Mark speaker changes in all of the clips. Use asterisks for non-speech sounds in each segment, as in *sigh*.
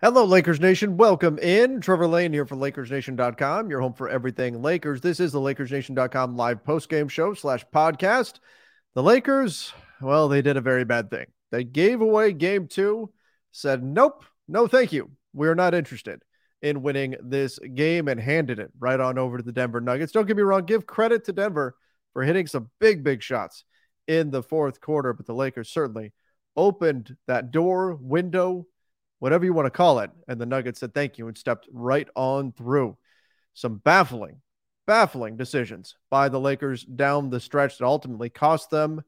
Speaker 1: Hello, Lakers Nation. Welcome in. Trevor Lane here for LakersNation.com, your home for everything Lakers. This is the LakersNation.com live postgame show slash podcast. The Lakers, well, they did a very bad thing. They gave away game two, said, nope, no, thank you. We're not interested in winning this game and handed it right on over to the Denver Nuggets. Don't get me wrong, give credit to Denver for hitting some big, big shots in the fourth quarter, but the Lakers certainly opened that door, window, whatever you want to call it. And the Nuggets said thank you and stepped right on through. Some baffling, baffling decisions by the Lakers down the stretch that ultimately cost them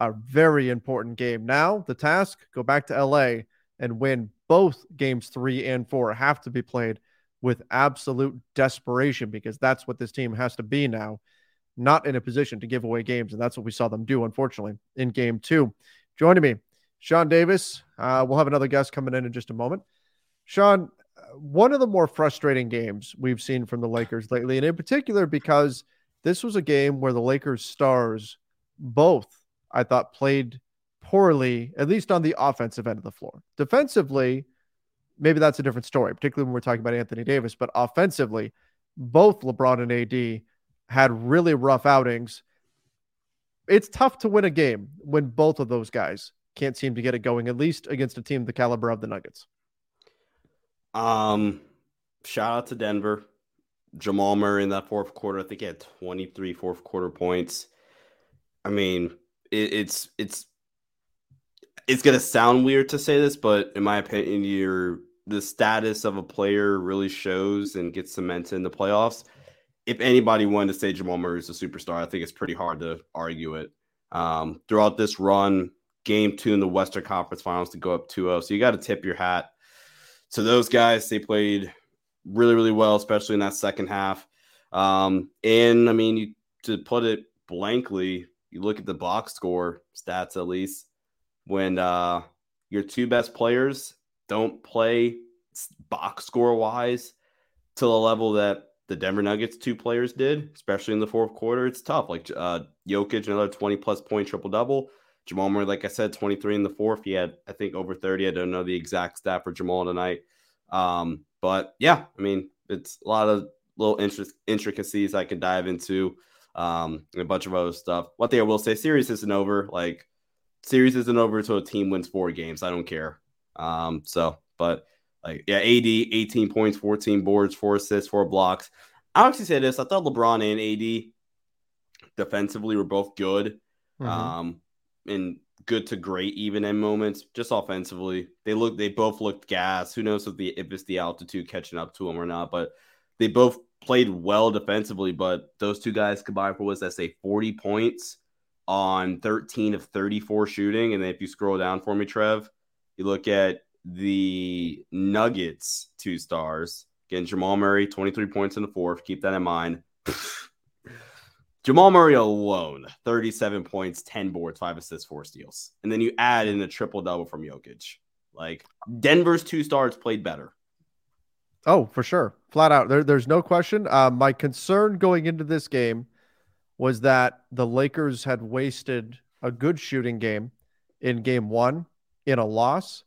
Speaker 1: a very important game. Now, the task go back to LA and win both games three and four have to be played with absolute desperation because that's what this team has to be now, not in a position to give away games. And that's what we saw them do, unfortunately, in game two. Joining me, Sean Davis. Uh, we'll have another guest coming in in just a moment. Sean, one of the more frustrating games we've seen from the Lakers lately, and in particular because this was a game where the Lakers stars both, I thought, played poorly, at least on the offensive end of the floor. Defensively, maybe that's a different story, particularly when we're talking about Anthony Davis. But offensively, both LeBron and AD had really rough outings. It's tough to win a game when both of those guys can't seem to get it going, at least against a team the caliber of the Nuggets.
Speaker 2: Um, shout out to Denver. Jamal Murray in that fourth quarter, I think he had 23 fourth quarter points. I mean, it, it's it's it's gonna sound weird to say this, but in my opinion, your the status of a player really shows and gets cemented in the playoffs. If anybody wanted to say Jamal Murray is a superstar, I think it's pretty hard to argue it. Um, throughout this run, game two in the Western Conference Finals to go up 2 0. So you got to tip your hat to those guys. They played really, really well, especially in that second half. Um, and I mean, you, to put it blankly, you look at the box score stats at least when uh, your two best players don't play box score wise to the level that the Denver Nuggets two players did, especially in the fourth quarter. It's tough. Like uh, Jokic, another 20 plus point triple double. Jamal Murray, like I said, 23 in the fourth. He had, I think, over 30. I don't know the exact stat for Jamal tonight. Um, but yeah, I mean, it's a lot of little interest, intricacies I can dive into um, and a bunch of other stuff. One thing I will say, series isn't over. Like, series isn't over until a team wins four games. I don't care. Um, so, but like, yeah, AD, 18 points, 14 boards, four assists, four blocks. I actually say this. I thought LeBron and AD defensively were both good. Mm-hmm. Um, and good to great even in moments. Just offensively, they look they both looked gas. Who knows if the if it's the altitude catching up to them or not? But they both played well defensively. But those two guys combined for was that say forty points on thirteen of thirty four shooting. And then if you scroll down for me, Trev, you look at the Nuggets two stars. Again, Jamal Murray, 23 points in the fourth. Keep that in mind. *laughs* Jamal Murray alone, 37 points, 10 boards, five assists, four steals. And then you add in a triple double from Jokic. Like Denver's two stars played better.
Speaker 1: Oh, for sure. Flat out. There, there's no question. Uh, my concern going into this game was that the Lakers had wasted a good shooting game in game one in a loss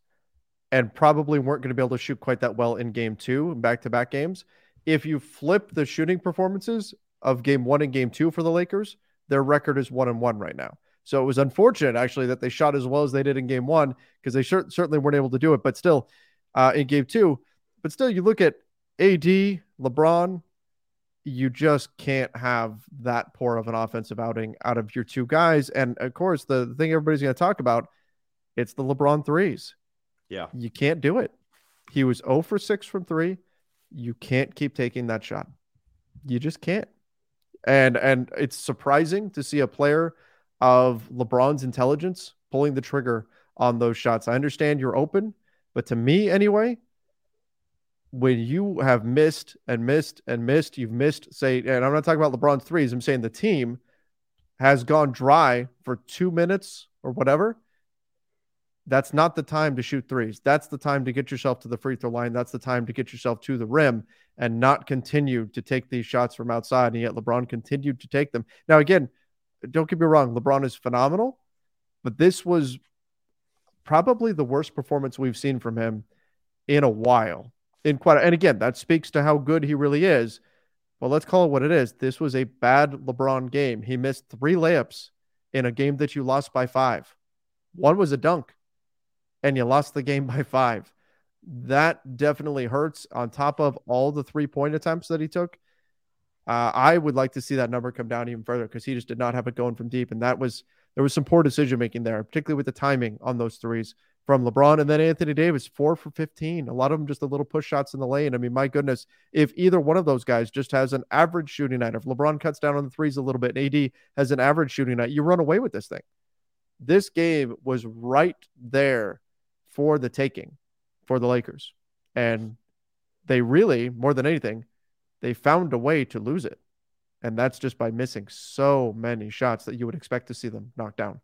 Speaker 1: and probably weren't going to be able to shoot quite that well in game two back to back games. If you flip the shooting performances of game one and game two for the Lakers, their record is one and one right now. So it was unfortunate actually that they shot as well as they did in game one because they cer- certainly weren't able to do it. But still, uh, in game two, but still, you look at AD, LeBron, you just can't have that poor of an offensive outing out of your two guys. And of course, the, the thing everybody's going to talk about, it's the LeBron threes.
Speaker 2: Yeah.
Speaker 1: You can't do it. He was 0 for 6 from 3. You can't keep taking that shot. You just can't. And and it's surprising to see a player of LeBron's intelligence pulling the trigger on those shots. I understand you're open, but to me anyway, when you have missed and missed and missed, you've missed, say, and I'm not talking about LeBron's threes, I'm saying the team has gone dry for two minutes or whatever. That's not the time to shoot threes. That's the time to get yourself to the free throw line. That's the time to get yourself to the rim and not continue to take these shots from outside. And yet LeBron continued to take them. Now, again, don't get me wrong, LeBron is phenomenal, but this was probably the worst performance we've seen from him in a while. In quite, and again, that speaks to how good he really is. But let's call it what it is. This was a bad LeBron game. He missed three layups in a game that you lost by five. One was a dunk and you lost the game by five. That definitely hurts on top of all the three point attempts that he took. Uh, I would like to see that number come down even further because he just did not have it going from deep. And that was, there was some poor decision making there, particularly with the timing on those threes from LeBron. And then Anthony Davis, four for 15. A lot of them just a little push shots in the lane. I mean, my goodness, if either one of those guys just has an average shooting night, if LeBron cuts down on the threes a little bit and AD has an average shooting night, you run away with this thing. This game was right there for the taking for the Lakers. And they really, more than anything, they found a way to lose it. And that's just by missing so many shots that you would expect to see them knock down.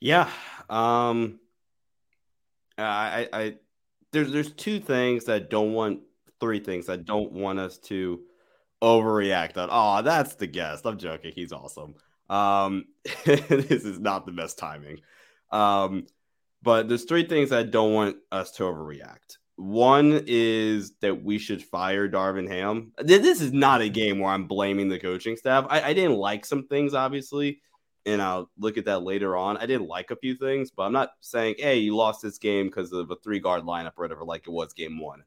Speaker 2: Yeah. Um I I there's there's two things that don't want three things that don't want us to overreact on. Oh, that's the guest. I'm joking. He's awesome. Um *laughs* this is not the best timing. Um but there's three things I don't want us to overreact. One is that we should fire Darvin Ham. This is not a game where I'm blaming the coaching staff. I, I didn't like some things, obviously, and I'll look at that later on. I didn't like a few things, but I'm not saying, hey, you lost this game because of a three guard lineup or whatever, like it was game one.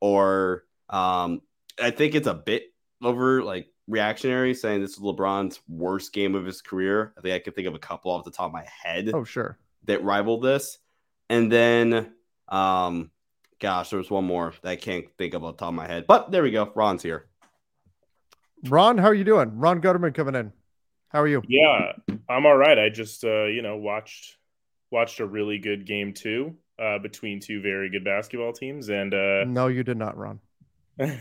Speaker 2: Or um, I think it's a bit over like reactionary saying this is LeBron's worst game of his career. I think I can think of a couple off the top of my head.
Speaker 1: Oh, sure
Speaker 2: that rivaled this. And then, um, gosh, there was one more that I can't think of on the top of my head. But there we go. Ron's here.
Speaker 1: Ron, how are you doing? Ron Gutterman coming in. How are you?
Speaker 3: Yeah, I'm all right. I just uh, you know watched watched a really good game too uh, between two very good basketball teams, and uh,
Speaker 1: no, you did not, Ron. *laughs*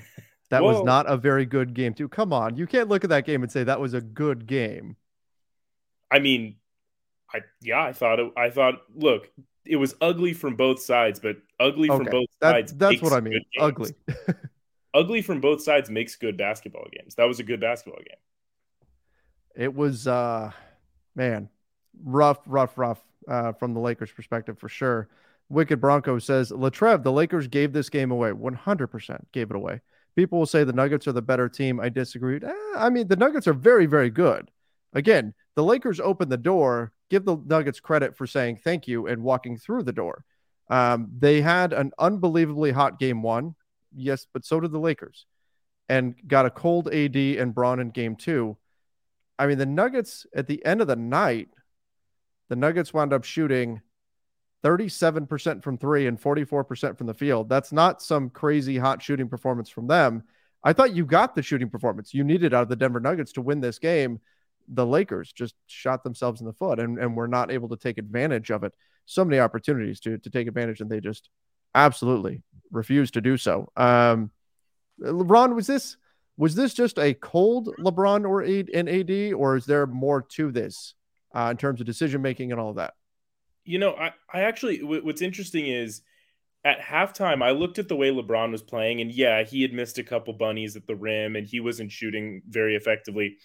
Speaker 1: That was not a very good game, too. Come on, you can't look at that game and say that was a good game.
Speaker 3: I mean, I yeah, I thought it, I thought look, it was ugly from both sides, but ugly okay. from both
Speaker 1: that,
Speaker 3: sides.
Speaker 1: That's what I mean. Ugly. *laughs*
Speaker 3: ugly from both sides makes good basketball games. That was a good basketball game.
Speaker 1: It was uh man, rough, rough, rough uh, from the Lakers' perspective for sure. Wicked Bronco says Latrev, the Lakers gave this game away. 100% gave it away. People will say the Nuggets are the better team. I disagree. Eh, I mean, the Nuggets are very, very good. Again, the Lakers opened the door. Give the Nuggets credit for saying thank you and walking through the door. Um, they had an unbelievably hot game one, yes, but so did the Lakers, and got a cold AD and Bron in game two. I mean, the Nuggets at the end of the night, the Nuggets wound up shooting 37% from three and 44% from the field. That's not some crazy hot shooting performance from them. I thought you got the shooting performance you needed out of the Denver Nuggets to win this game the Lakers just shot themselves in the foot and, and were not able to take advantage of it. So many opportunities to, to take advantage, and they just absolutely refused to do so. Um, LeBron, was this was this just a cold LeBron or an AD, or is there more to this uh, in terms of decision making and all of that?
Speaker 3: You know, I, I actually what's interesting is at halftime, I looked at the way LeBron was playing, and yeah, he had missed a couple bunnies at the rim and he wasn't shooting very effectively.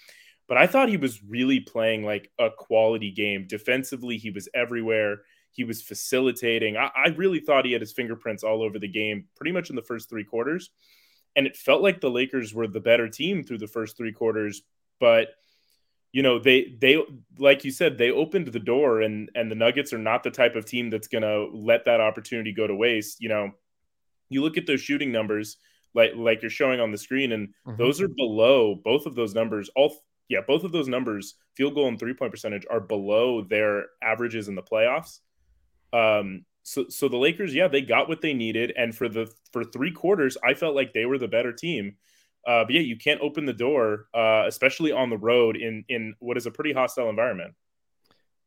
Speaker 3: But I thought he was really playing like a quality game. Defensively, he was everywhere. He was facilitating. I, I really thought he had his fingerprints all over the game pretty much in the first three quarters. And it felt like the Lakers were the better team through the first three quarters. But you know they they like you said they opened the door and and the nuggets are not the type of team that's going to let that opportunity go to waste you know you look at those shooting numbers like like you're showing on the screen and mm-hmm. those are below both of those numbers all yeah both of those numbers field goal and three point percentage are below their averages in the playoffs um so so the lakers yeah they got what they needed and for the for three quarters i felt like they were the better team uh, but yeah, you can't open the door, uh, especially on the road in in what is a pretty hostile environment.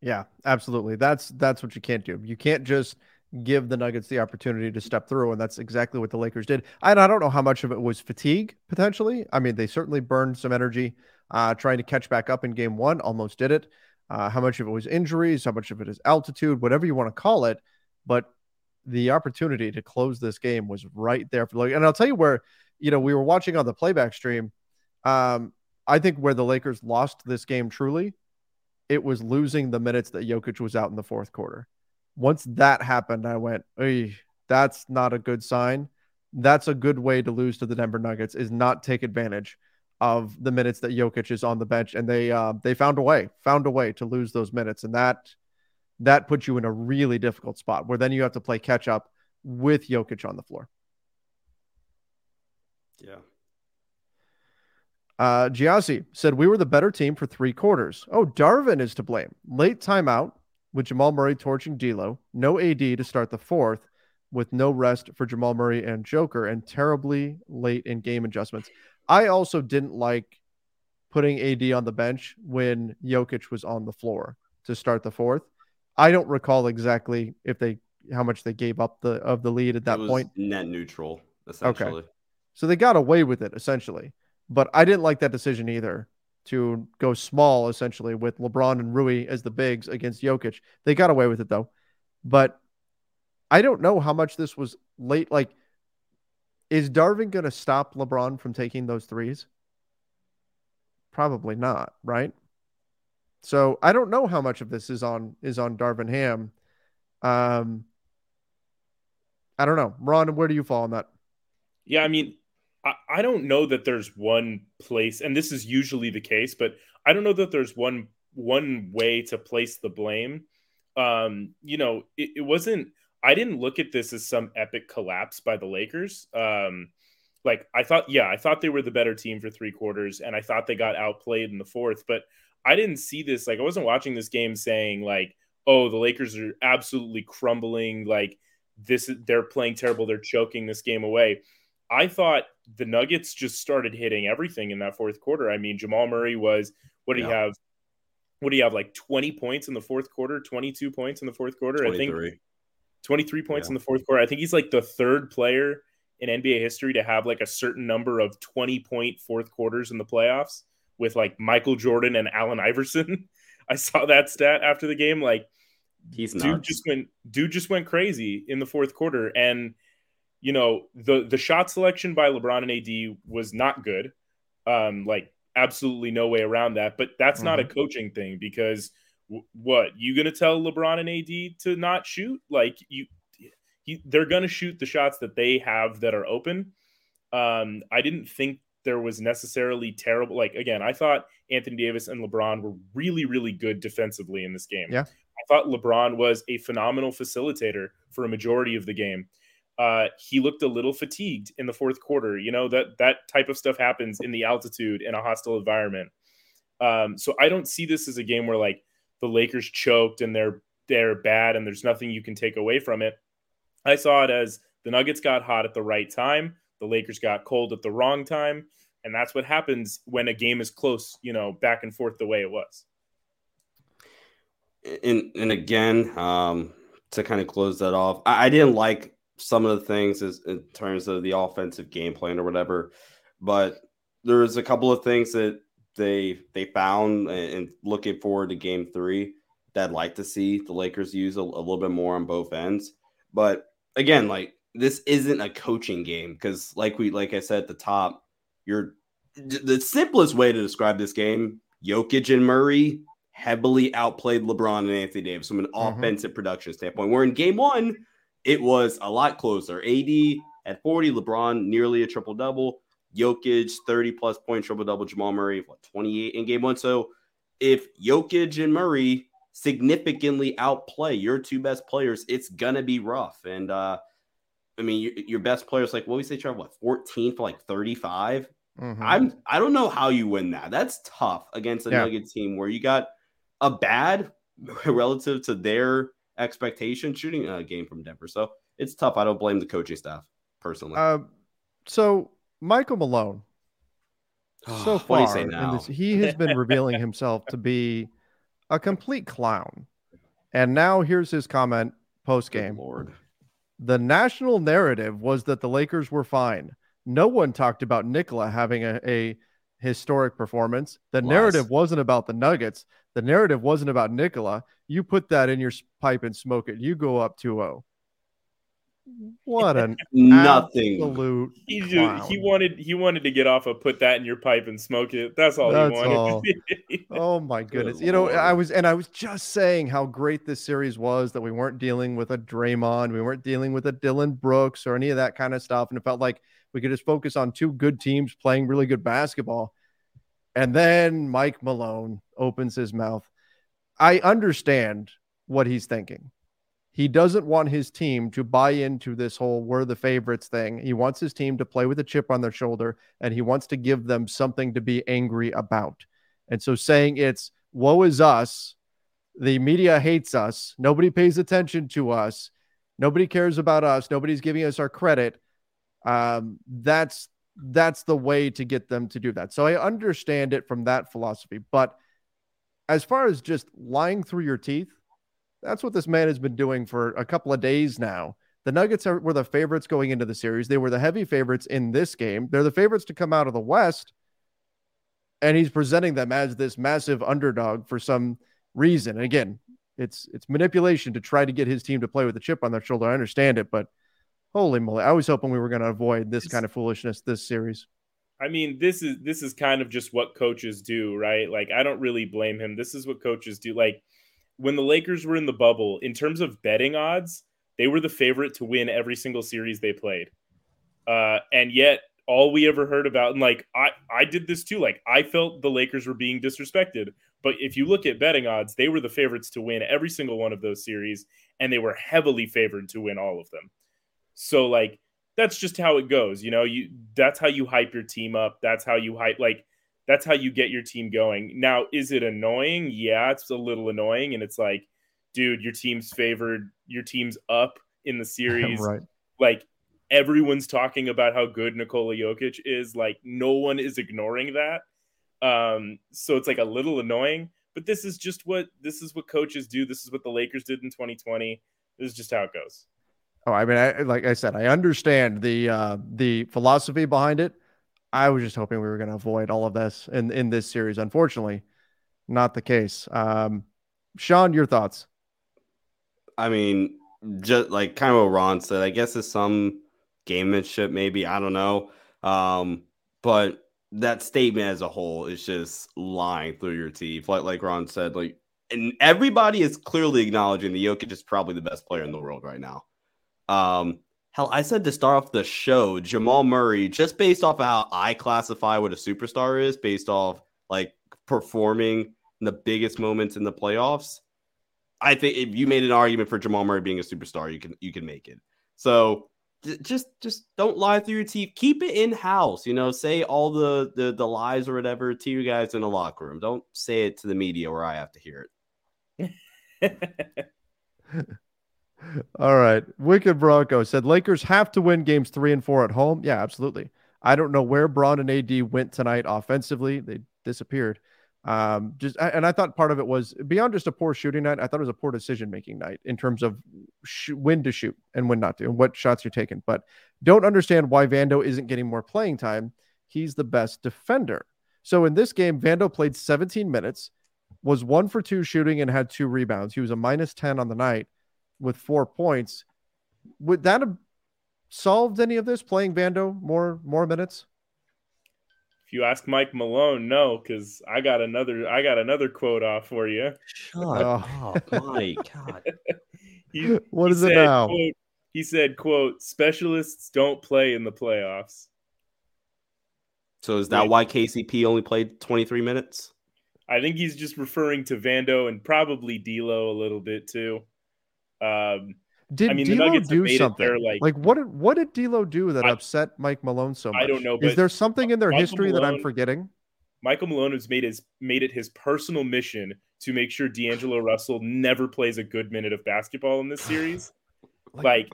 Speaker 1: Yeah, absolutely. That's that's what you can't do. You can't just give the Nuggets the opportunity to step through, and that's exactly what the Lakers did. And I don't know how much of it was fatigue potentially. I mean, they certainly burned some energy uh, trying to catch back up in Game One, almost did it. Uh, how much of it was injuries? How much of it is altitude? Whatever you want to call it, but the opportunity to close this game was right there for like. And I'll tell you where you know, we were watching on the playback stream. Um, I think where the Lakers lost this game truly, it was losing the minutes that Jokic was out in the fourth quarter. Once that happened, I went, that's not a good sign. That's a good way to lose to the Denver Nuggets is not take advantage of the minutes that Jokic is on the bench, and they uh, they found a way, found a way to lose those minutes, and that that puts you in a really difficult spot where then you have to play catch up with Jokic on the floor.
Speaker 2: Yeah.
Speaker 1: Uh, Giassi said we were the better team for three quarters. Oh, Darvin is to blame. Late timeout with Jamal Murray torching D'Lo. No AD to start the fourth, with no rest for Jamal Murray and Joker, and terribly late in game adjustments. I also didn't like putting AD on the bench when Jokic was on the floor to start the fourth. I don't recall exactly if they how much they gave up the of the lead at that point.
Speaker 2: Net neutral, essentially.
Speaker 1: Okay. So they got away with it essentially. But I didn't like that decision either to go small essentially with LeBron and Rui as the bigs against Jokic. They got away with it though. But I don't know how much this was late. Like, is Darvin going to stop LeBron from taking those threes? Probably not, right? So I don't know how much of this is on is on Darvin Ham. Um, I don't know, Ron. Where do you fall on that?
Speaker 3: Yeah, I mean, I, I don't know that there's one place, and this is usually the case, but I don't know that there's one one way to place the blame. Um, you know, it, it wasn't. I didn't look at this as some epic collapse by the Lakers. Um, like I thought, yeah, I thought they were the better team for three quarters, and I thought they got outplayed in the fourth. But I didn't see this. Like I wasn't watching this game saying like, "Oh, the Lakers are absolutely crumbling." Like this, they're playing terrible. They're choking this game away. I thought the Nuggets just started hitting everything in that fourth quarter. I mean, Jamal Murray was what do yeah. you have? What do you have? Like 20 points in the fourth quarter, 22 points in the fourth quarter. I think 23 points yeah. in the fourth quarter. I think he's like the third player in NBA history to have like a certain number of 20 point fourth quarters in the playoffs with like Michael Jordan and Allen Iverson. *laughs* I saw that stat after the game. Like
Speaker 2: he's
Speaker 3: dude nuts. just went dude just went crazy in the fourth quarter. And you know, the the shot selection by LeBron and AD was not good. Um, like absolutely no way around that. But that's mm-hmm. not a mm-hmm. coaching thing because w- what you gonna tell LeBron and AD to not shoot? Like you, he, they're gonna shoot the shots that they have that are open. Um, I didn't think there was necessarily terrible. Like again, I thought Anthony Davis and LeBron were really, really good defensively in this game.
Speaker 1: Yeah,
Speaker 3: I thought LeBron was a phenomenal facilitator for a majority of the game uh, he looked a little fatigued in the fourth quarter. You know that that type of stuff happens in the altitude in a hostile environment. Um, so I don't see this as a game where like the Lakers choked and they're they're bad and there's nothing you can take away from it. I saw it as the Nuggets got hot at the right time, the Lakers got cold at the wrong time, and that's what happens when a game is close. You know, back and forth the way it was.
Speaker 2: And and again, um, to kind of close that off, I, I didn't like some of the things is in terms of the offensive game plan or whatever. But there's a couple of things that they they found and looking forward to game three that I'd like to see the Lakers use a, a little bit more on both ends. But again, like this isn't a coaching game because, like we like I said at the top, you're the simplest way to describe this game. Jokic and Murray heavily outplayed LeBron and Anthony Davis from an mm-hmm. offensive production standpoint. Where in game one, it was a lot closer. AD at 40, LeBron nearly a triple double. Jokic 30 plus point triple double. Jamal Murray what 28 in game one. So if Jokic and Murray significantly outplay your two best players, it's gonna be rough. And uh I mean, your, your best players like what we say, Trevor, what 14 for like 35. Mm-hmm. I'm I don't know how you win that. That's tough against a yeah. Nugget team where you got a bad *laughs* relative to their expectation shooting a game from Denver. So it's tough. I don't blame the coaching staff personally.
Speaker 1: Uh, so Michael Malone, *sighs* so far, this, he has been revealing himself to be a complete clown. And now here's his comment post game.
Speaker 2: Lord.
Speaker 1: The national narrative was that the Lakers were fine. No one talked about Nikola having a, a historic performance. The narrative wasn't about the Nuggets. The narrative wasn't about Nikola. You put that in your pipe and smoke it. You go up 2 0. What an *laughs*
Speaker 2: nothing.
Speaker 1: Absolute
Speaker 3: he, he wanted he wanted to get off of put that in your pipe and smoke it. That's all That's he wanted. All. *laughs*
Speaker 1: oh my goodness. Good you know, I was and I was just saying how great this series was that we weren't dealing with a Draymond, we weren't dealing with a Dillon Brooks or any of that kind of stuff. And it felt like we could just focus on two good teams playing really good basketball. And then Mike Malone opens his mouth. I understand what he's thinking. He doesn't want his team to buy into this whole we're the favorites thing. He wants his team to play with a chip on their shoulder and he wants to give them something to be angry about. And so saying it's woe is us, the media hates us, nobody pays attention to us, nobody cares about us, nobody's giving us our credit. Um, that's that's the way to get them to do that. So I understand it from that philosophy, but as far as just lying through your teeth, that's what this man has been doing for a couple of days now. The Nuggets are, were the favorites going into the series. They were the heavy favorites in this game. They're the favorites to come out of the West. And he's presenting them as this massive underdog for some reason. And again, it's it's manipulation to try to get his team to play with a chip on their shoulder. I understand it, but holy moly, I was hoping we were going to avoid this kind of foolishness this series.
Speaker 3: I mean, this is this is kind of just what coaches do, right? Like I don't really blame him. This is what coaches do. Like when the Lakers were in the bubble, in terms of betting odds, they were the favorite to win every single series they played. Uh, and yet, all we ever heard about, and like I, I did this too. Like I felt the Lakers were being disrespected. But if you look at betting odds, they were the favorites to win every single one of those series, and they were heavily favored to win all of them. So like that's just how it goes. You know, you that's how you hype your team up. That's how you hype like that's how you get your team going. Now, is it annoying? Yeah, it's a little annoying. And it's like, dude, your team's favored, your team's up in the *laughs* series.
Speaker 1: right.
Speaker 3: Like everyone's talking about how good Nikola Jokic is. Like no one is ignoring that. Um, so it's like a little annoying, but this is just what this is what coaches do. This is what the Lakers did in 2020. This is just how it goes.
Speaker 1: Oh, I mean, I, like I said, I understand the uh, the philosophy behind it. I was just hoping we were going to avoid all of this in in this series. Unfortunately, not the case. Um, Sean, your thoughts?
Speaker 2: I mean, just like kind of what Ron said. I guess it's some gamemanship, maybe. I don't know. Um, but that statement as a whole is just lying through your teeth. Like like Ron said, like and everybody is clearly acknowledging the Jokic is probably the best player in the world right now. Um, Hell, I said to start off the show, Jamal Murray, just based off of how I classify what a superstar is, based off like performing in the biggest moments in the playoffs. I think if you made an argument for Jamal Murray being a superstar, you can you can make it. So just just don't lie through your teeth. Keep it in house. You know, say all the, the the lies or whatever to you guys in the locker room. Don't say it to the media where I have to hear
Speaker 1: it. *laughs* All right. Wicked Bronco said Lakers have to win games three and four at home. Yeah, absolutely. I don't know where Bron and AD went tonight offensively. They disappeared. Um, just and I thought part of it was beyond just a poor shooting night. I thought it was a poor decision making night in terms of sh- when to shoot and when not to, and what shots you're taking. But don't understand why Vando isn't getting more playing time. He's the best defender. So in this game, Vando played 17 minutes, was one for two shooting, and had two rebounds. He was a minus 10 on the night with four points. Would that have solved any of this playing Vando more more minutes?
Speaker 3: If you ask Mike Malone, no, because I got another I got another quote off for you.
Speaker 2: Shut oh. up, Mike. *laughs* God.
Speaker 1: He, what is it now?
Speaker 3: Quote, he said, "quote Specialists don't play in the playoffs."
Speaker 2: So is that why KCP only played 23 minutes?
Speaker 3: I think he's just referring to Vando and probably D'Lo a little bit too. Um,
Speaker 1: did I mean, D'Lo do something? There, like, like what did what did D'Lo do that I, upset Mike Malone so much?
Speaker 3: I don't know.
Speaker 1: Is there something in their Michael history Malone, that I'm forgetting?
Speaker 3: Michael Malone has made his made it his personal mission to make sure D'Angelo Russell never plays a good minute of basketball in this *sighs* series. like, like,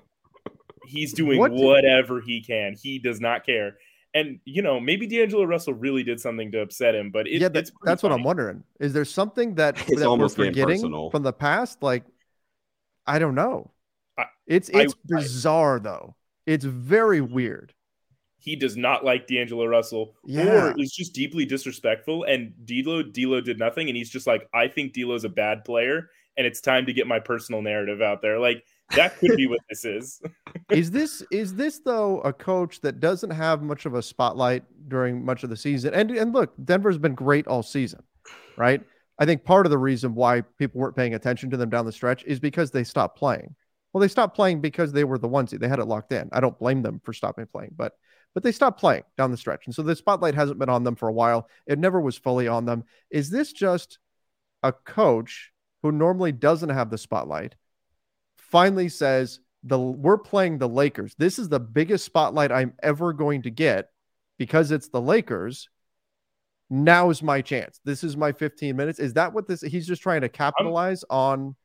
Speaker 3: he's doing what whatever he can. He does not care. And you know, maybe D'Angelo Russell really did something to upset him, but it,
Speaker 1: yeah, that, that's funny. what I'm wondering. Is there something that, *laughs* that we're forgetting from the past? Like, I don't know. It's it's I, bizarre I, though. It's very weird.
Speaker 3: He does not like D'Angelo Russell,
Speaker 1: yeah.
Speaker 3: or is just deeply disrespectful. And D'Lo, D'Lo did nothing, and he's just like, I think D'Lo's a bad player, and it's time to get my personal narrative out there. Like that could be what this is. *laughs*
Speaker 1: is this is this though a coach that doesn't have much of a spotlight during much of the season? And and look, Denver's been great all season, right? I think part of the reason why people weren't paying attention to them down the stretch is because they stopped playing. Well, they stopped playing because they were the onesie. They had it locked in. I don't blame them for stopping playing, but but they stopped playing down the stretch. And so the spotlight hasn't been on them for a while. It never was fully on them. Is this just a coach who normally doesn't have the spotlight finally says the we're playing the Lakers. This is the biggest spotlight I'm ever going to get because it's the Lakers. Now is my chance. This is my 15 minutes. Is that what this he's just trying to capitalize I'm, on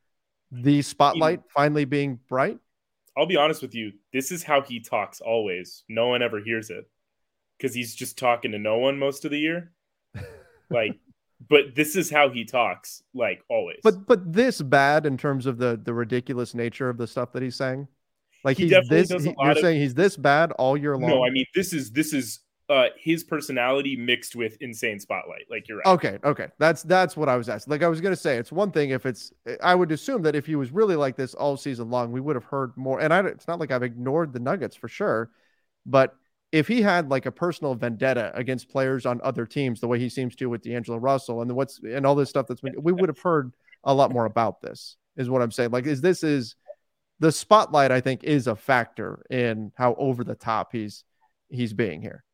Speaker 1: the spotlight finally being bright?
Speaker 3: I'll be honest with you. This is how he talks always. No one ever hears it because he's just talking to no one most of the year. *laughs* like, but this is how he talks, like always.
Speaker 1: But but this bad in terms of the the ridiculous nature of the stuff that he's saying. Like
Speaker 3: he
Speaker 1: he's this. He, you're of, saying he's this bad all year long.
Speaker 3: No, I mean this is this is uh his personality mixed with insane spotlight like you're right.
Speaker 1: Okay okay. That's that's what i was asking. Like i was gonna say it's one thing if it's i would assume that if he was really like this all season long we would have heard more and i it's not like i've ignored the nuggets for sure but if he had like a personal vendetta against players on other teams the way he seems to with d'angelo russell and what's and all this stuff that's been we would have heard a lot more about this is what i'm saying. Like is this is the spotlight i think is a factor in how over the top he's he's being here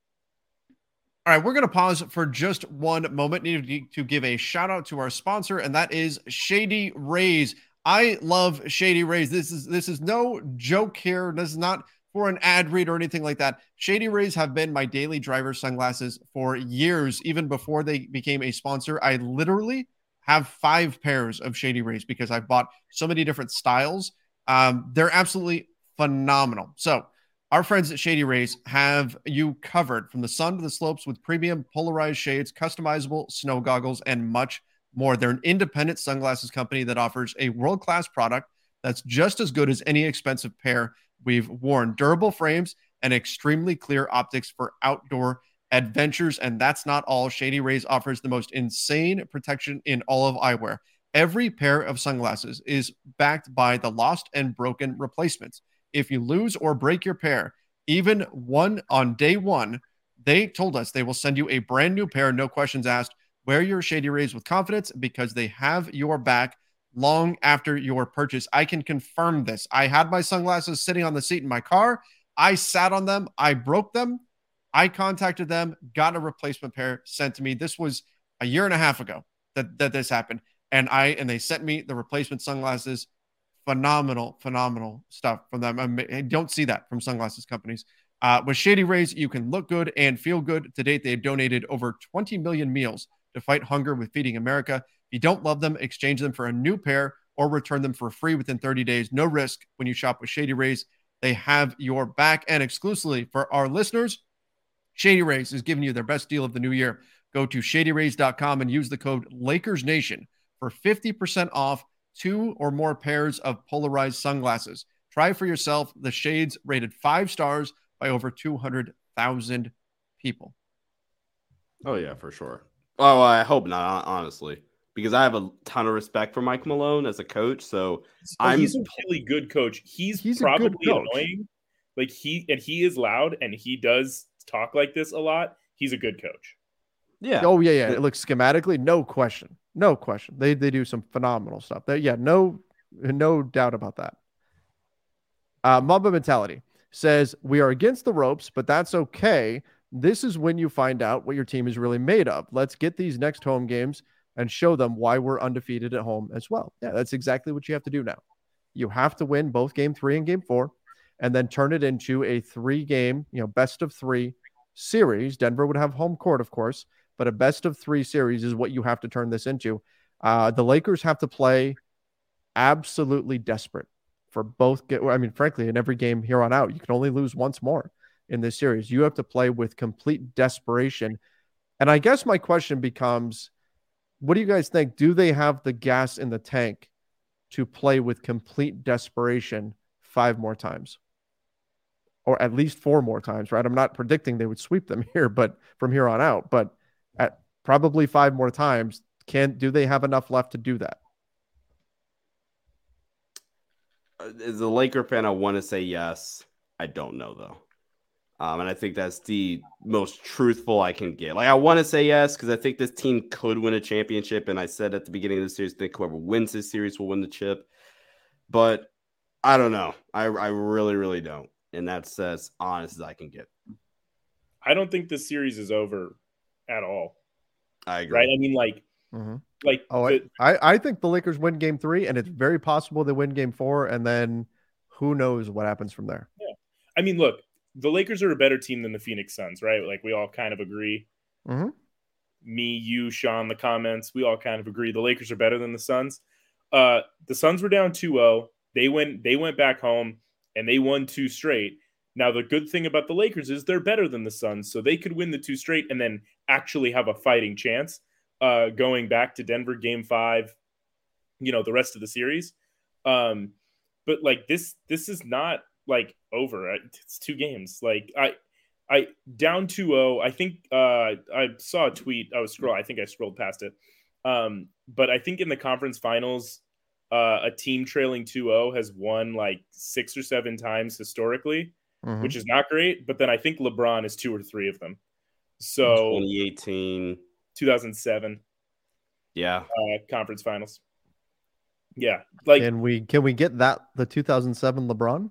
Speaker 1: all right, we're going to pause for just one moment. Need to give a shout out to our sponsor, and that is Shady Rays. I love Shady Rays. This is this is no joke here. This is not for an ad read or anything like that. Shady Rays have been my daily driver sunglasses for years, even before they became a sponsor. I literally have five pairs of Shady Rays because I've bought so many different styles. Um, they're absolutely phenomenal. So our friends at Shady Rays have you covered from the sun to the slopes with premium polarized shades, customizable snow goggles, and much more. They're an independent sunglasses company that offers a world class product that's just as good as any expensive pair we've worn. Durable frames and extremely clear optics for outdoor adventures. And that's not all. Shady Rays offers the most insane protection in all of eyewear. Every pair of sunglasses is backed by the lost and broken replacements if you lose or break your pair, even one on day one, they told us they will send you a brand new pair, no questions asked. Wear your Shady Rays with confidence because they have your back long after your purchase. I can confirm this. I had my sunglasses sitting on the seat in my car. I sat on them. I broke them. I contacted them, got a replacement pair sent to me. This was a year and a half ago that, that this happened. And I and they sent me the replacement sunglasses phenomenal, phenomenal stuff from them. I don't see that from sunglasses companies. Uh, with Shady Rays, you can look good and feel good. To date, they've donated over 20 million meals to fight hunger with Feeding America. If you don't love them, exchange them for a new pair or return them for free within 30 days. No risk when you shop with Shady Rays. They have your back. And exclusively for our listeners, Shady Rays is giving you their best deal of the new year. Go to shadyrays.com and use the code LakersNation for 50% off two or more pairs of polarized sunglasses. Try for yourself the shades rated five stars by over 200,000 people.
Speaker 2: Oh, yeah, for sure. Oh, I hope not, honestly, because I have a ton of respect for Mike Malone as a coach. So
Speaker 3: I'm he's a really good coach. He's, he's probably annoying. like he and he is loud and he does talk like this a lot. He's a good coach.
Speaker 2: Yeah.
Speaker 1: Oh yeah, yeah. It looks schematically, no question, no question. They they do some phenomenal stuff. They, yeah, no no doubt about that. Uh, Mamba mentality says we are against the ropes, but that's okay. This is when you find out what your team is really made of. Let's get these next home games and show them why we're undefeated at home as well. Yeah, that's exactly what you have to do now. You have to win both game three and game four, and then turn it into a three game, you know, best of three series. Denver would have home court, of course, but a best of three series is what you have to turn this into. Uh, the Lakers have to play absolutely desperate for both. Get, I mean, frankly, in every game here on out, you can only lose once more in this series. You have to play with complete desperation. And I guess my question becomes what do you guys think? Do they have the gas in the tank to play with complete desperation five more times? Or at least four more times, right? I'm not predicting they would sweep them *laughs* here, but from here on out, but at probably five more times, can do they have enough left to do that?
Speaker 2: As a Laker fan, I want to say yes. I don't know though. Um, and I think that's the most truthful I can get. Like, I want to say yes because I think this team could win a championship. And I said at the beginning of the series, I think whoever wins this series will win the chip. But I don't know. I, I really, really don't. And that's as honest as I can get.
Speaker 3: I don't think this series is over at all.
Speaker 2: I agree.
Speaker 3: Right? I mean, like,
Speaker 1: mm-hmm.
Speaker 3: like
Speaker 1: oh, the, I, I think the Lakers win game three, and it's very possible they win game four, and then who knows what happens from there.
Speaker 3: Yeah. I mean, look, the Lakers are a better team than the Phoenix Suns, right? Like we all kind of agree.
Speaker 1: Mm-hmm.
Speaker 3: Me, you, Sean, the comments, we all kind of agree. The Lakers are better than the Suns. Uh, the Suns were down 2-0. They went they went back home and they won two straight. Now the good thing about the Lakers is they're better than the Suns, so they could win the two straight and then actually have a fighting chance uh, going back to Denver game 5, you know, the rest of the series. Um, but like this this is not like over. It's two games. Like I, I down 2-0. I think uh, I saw a tweet. I was scroll. I think I scrolled past it. Um, but I think in the conference finals, uh, a team trailing 2-0 has won like six or seven times historically, mm-hmm. which is not great. But then I think LeBron is two or three of them. So
Speaker 2: 2018,
Speaker 3: 2007.
Speaker 2: Yeah.
Speaker 3: Uh, conference finals. Yeah. Like
Speaker 1: and we can we get that the 2007 LeBron?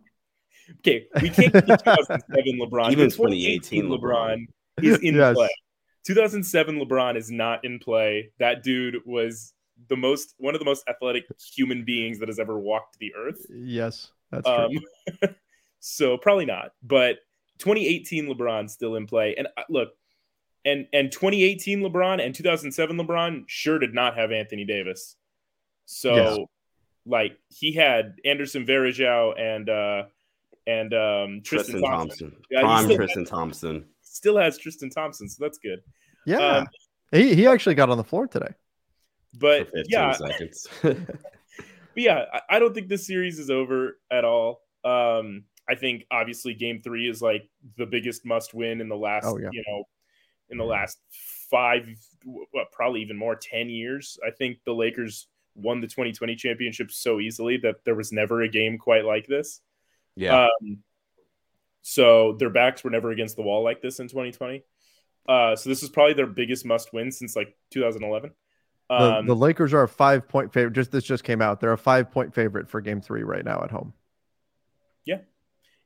Speaker 3: Okay, we can't get 2007 *laughs* LeBron.
Speaker 2: Even 2018 LeBron,
Speaker 3: LeBron is in *laughs* yes. play. 2007 LeBron is not in play. That dude was the most one of the most athletic human beings that has ever walked the earth.
Speaker 1: Yes, that's um,
Speaker 3: true. *laughs* so probably not, but 2018 LeBron still in play. And uh, look, and and 2018 LeBron and 2007 LeBron sure did not have Anthony Davis. So yes. like he had Anderson Varejao and uh and um, Tristan, Tristan Thompson. Thompson.
Speaker 2: Yeah, Prime Tristan has, Thompson.
Speaker 3: Still has Tristan Thompson, so that's good.
Speaker 1: Yeah, um, he he actually got on the floor today.
Speaker 3: But yeah, *laughs* but yeah, I, I don't think this series is over at all. Um, I think obviously Game Three is like the biggest must win in the last, oh, yeah. you know, in the last five, probably even more, ten years. I think the Lakers won the 2020 championship so easily that there was never a game quite like this.
Speaker 2: Yeah.
Speaker 3: Um, so their backs were never against the wall like this in 2020. Uh, so this is probably their biggest must win since like 2011.
Speaker 1: Um, the, the, Lakers are a five point favorite. Just this just came out. They're a five point favorite for Game Three right now at home.
Speaker 3: Yeah,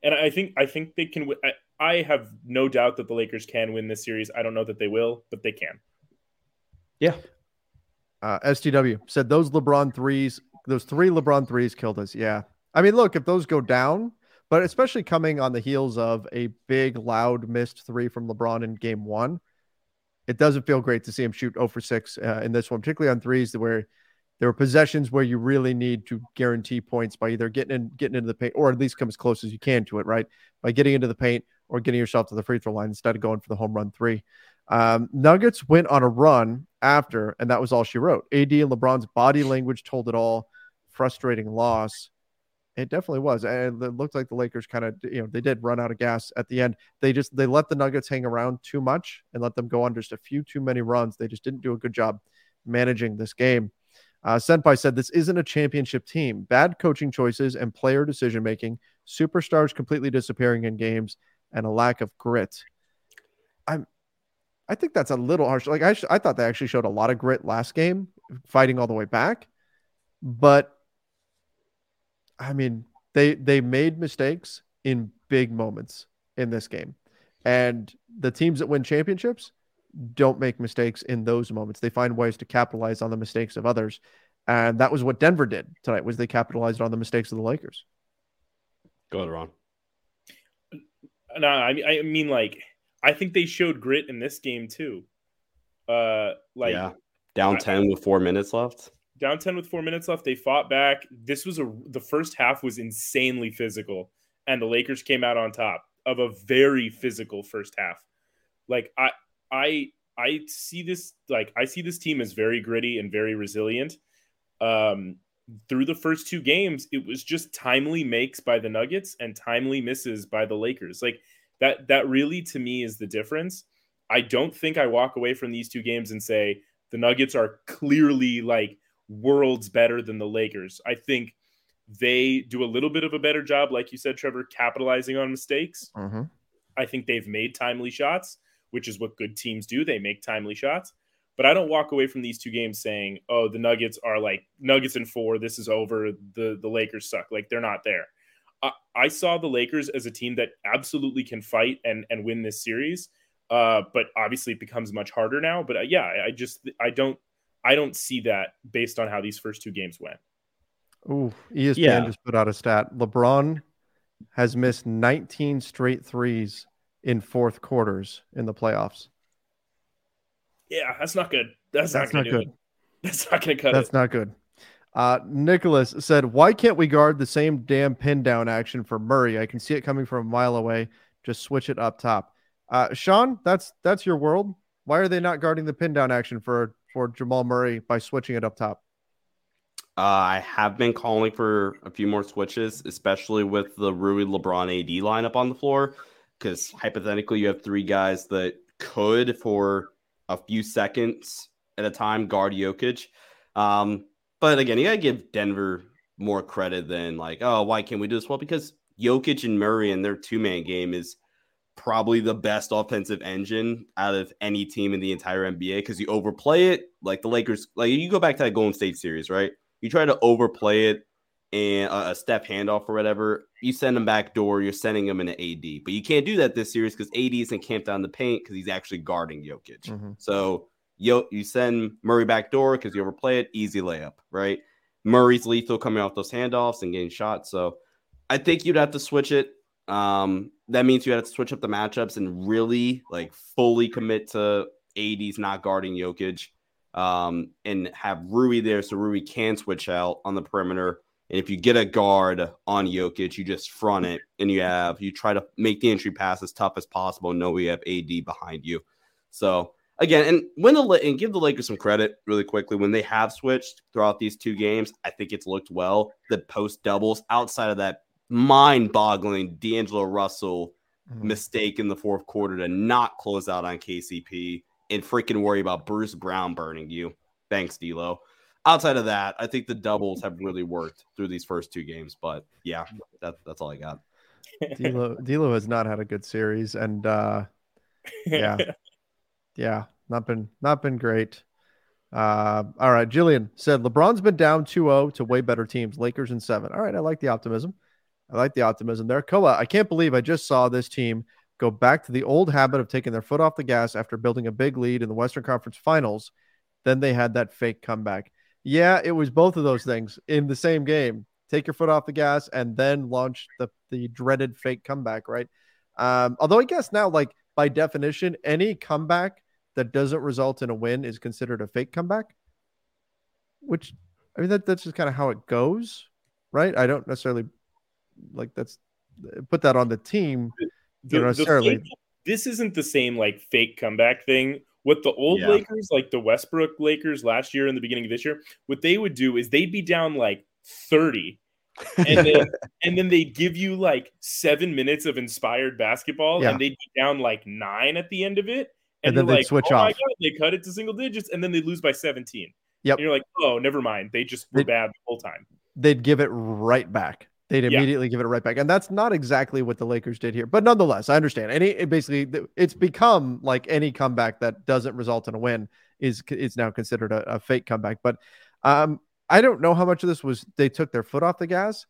Speaker 3: and I think I think they can. I, I have no doubt that the Lakers can win this series. I don't know that they will, but they can.
Speaker 2: Yeah.
Speaker 1: Uh, STW said those LeBron threes, those three LeBron threes killed us. Yeah, I mean, look, if those go down, but especially coming on the heels of a big, loud missed three from LeBron in game one, it doesn't feel great to see him shoot 0 for 6 uh, in this one, particularly on threes where there are possessions where you really need to guarantee points by either getting in, getting into the paint, or at least come as close as you can to it, right? By getting into the paint or getting yourself to the free throw line instead of going for the home run three. Um, Nuggets went on a run after, and that was all she wrote. AD and LeBron's body language told it all. Frustrating loss. It definitely was. And it looked like the Lakers kind of, you know, they did run out of gas at the end. They just they let the Nuggets hang around too much and let them go on just a few too many runs. They just didn't do a good job managing this game. Uh, Senpai said this isn't a championship team. Bad coaching choices and player decision making superstars completely disappearing in games, and a lack of grit. I'm, I think that's a little harsh. Like I, sh- I thought they actually showed a lot of grit last game, fighting all the way back, but I mean, they they made mistakes in big moments in this game, and the teams that win championships don't make mistakes in those moments. They find ways to capitalize on the mistakes of others. And that was what Denver did tonight was they capitalized on the mistakes of the Lakers.
Speaker 2: Go ahead, Ron.
Speaker 3: No, I mean, I mean, like, I think they showed grit in this game too. Uh, like,
Speaker 2: yeah, down ten I, with four minutes left.
Speaker 3: Down ten with four minutes left, they fought back. This was a the first half was insanely physical, and the Lakers came out on top of a very physical first half. Like, I, I, I see this like I see this team as very gritty and very resilient um, through the first two games, it was just timely makes by the Nuggets and timely misses by the Lakers. Like that, that really to me is the difference. I don't think I walk away from these two games and say the Nuggets are clearly like worlds better than the Lakers. I think they do a little bit of a better job, like you said, Trevor, capitalizing on mistakes.
Speaker 1: Mm-hmm.
Speaker 3: I think they've made timely shots, which is what good teams do. They make timely shots. But I don't walk away from these two games saying, "Oh, the Nuggets are like Nuggets in four. This is over. The the Lakers suck. Like they're not there." I, I saw the Lakers as a team that absolutely can fight and and win this series. Uh, but obviously it becomes much harder now. But uh, yeah, I just I don't I don't see that based on how these first two games went.
Speaker 1: Ooh, ESPN yeah. just put out a stat. LeBron has missed 19 straight threes in fourth quarters in the playoffs.
Speaker 3: Yeah, that's not good. That's, *laughs* that's not, not good. It. That's not going to cut
Speaker 1: that's
Speaker 3: it.
Speaker 1: That's not good. Uh, Nicholas said, "Why can't we guard the same damn pin down action for Murray? I can see it coming from a mile away. Just switch it up top." Uh, Sean, that's that's your world. Why are they not guarding the pin down action for for Jamal Murray by switching it up top?
Speaker 2: Uh, I have been calling for a few more switches, especially with the Rui LeBron AD lineup on the floor, because hypothetically you have three guys that could, for a few seconds at a time guard Jokic. Um, but again, you gotta give Denver more credit than like, oh, why can't we do this? Well, because Jokic and Murray and their two man game is probably the best offensive engine out of any team in the entire NBA because you overplay it like the Lakers. Like you go back to that Golden State series, right? You try to overplay it and a step handoff or whatever, you send him back door, you're sending him in an AD. But you can't do that this series because AD isn't camped down the paint because he's actually guarding Jokic. Mm-hmm. So yo, you send Murray back door because you overplay it, easy layup, right? Murray's lethal coming off those handoffs and getting shots. So I think you'd have to switch it. Um, that means you have to switch up the matchups and really like fully commit to AD's not guarding Jokic. Um, and have Rui there so Rui can switch out on the perimeter and if you get a guard on Jokic, you just front it and you have you try to make the entry pass as tough as possible. Know we have AD behind you. So again, and when the and give the Lakers some credit really quickly when they have switched throughout these two games, I think it's looked well. The post doubles outside of that mind-boggling D'Angelo Russell mm-hmm. mistake in the fourth quarter to not close out on KCP and freaking worry about Bruce Brown burning you. Thanks, D'Lo outside of that, I think the doubles have really worked through these first two games. But yeah, that, that's all I got. *laughs*
Speaker 1: D'Lo, D'Lo has not had a good series, and uh, yeah, *laughs* yeah, not been not been great. Uh, all right, Jillian said LeBron's been down 2-0 to way better teams, Lakers in seven. All right, I like the optimism. I like the optimism there. Koa, I can't believe I just saw this team go back to the old habit of taking their foot off the gas after building a big lead in the Western Conference Finals. Then they had that fake comeback. Yeah, it was both of those things in the same game. Take your foot off the gas and then launch the the dreaded fake comeback, right? Um, although I guess now, like by definition, any comeback that doesn't result in a win is considered a fake comeback. Which I mean that that's just kind of how it goes, right? I don't necessarily like that's put that on the team the, necessarily.
Speaker 3: The this isn't the same like fake comeback thing what the old yeah. Lakers, like the Westbrook Lakers last year and the beginning of this year, what they would do is they'd be down like 30 and then *laughs* and then they'd give you like seven minutes of inspired basketball yeah. and they'd be down like nine at the end of it.
Speaker 1: And, and then they like, switch
Speaker 3: oh
Speaker 1: off.
Speaker 3: God, they cut it to single digits and then they lose by 17.
Speaker 1: Yep.
Speaker 3: And you're like, oh, never mind. They just were they'd, bad the whole time.
Speaker 1: They'd give it right back. They'd
Speaker 3: Yeah.
Speaker 1: immediately give it right back. And that's not exactly what the Lakers did here. But nonetheless, I understand. Any it basically it's become like any comeback that doesn't result in a win is is now considered a, a fake comeback. But um I don't know how much of this was they took their foot off the gas.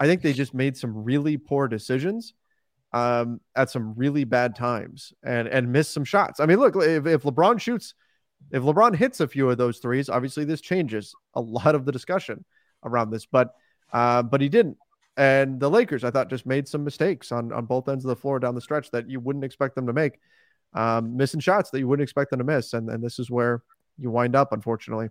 Speaker 1: I think they just made some really poor decisions um at some really bad times and and missed some shots. I mean, look, if, if LeBron shoots if LeBron hits a few of those threes, obviously this changes a lot of the discussion around this, but uh, but he didn't. And the Lakers, I thought, just made some mistakes on on both ends of the floor down the stretch that you wouldn't expect them to make, um, missing shots that you wouldn't expect them to miss, and and this is where you wind up, unfortunately.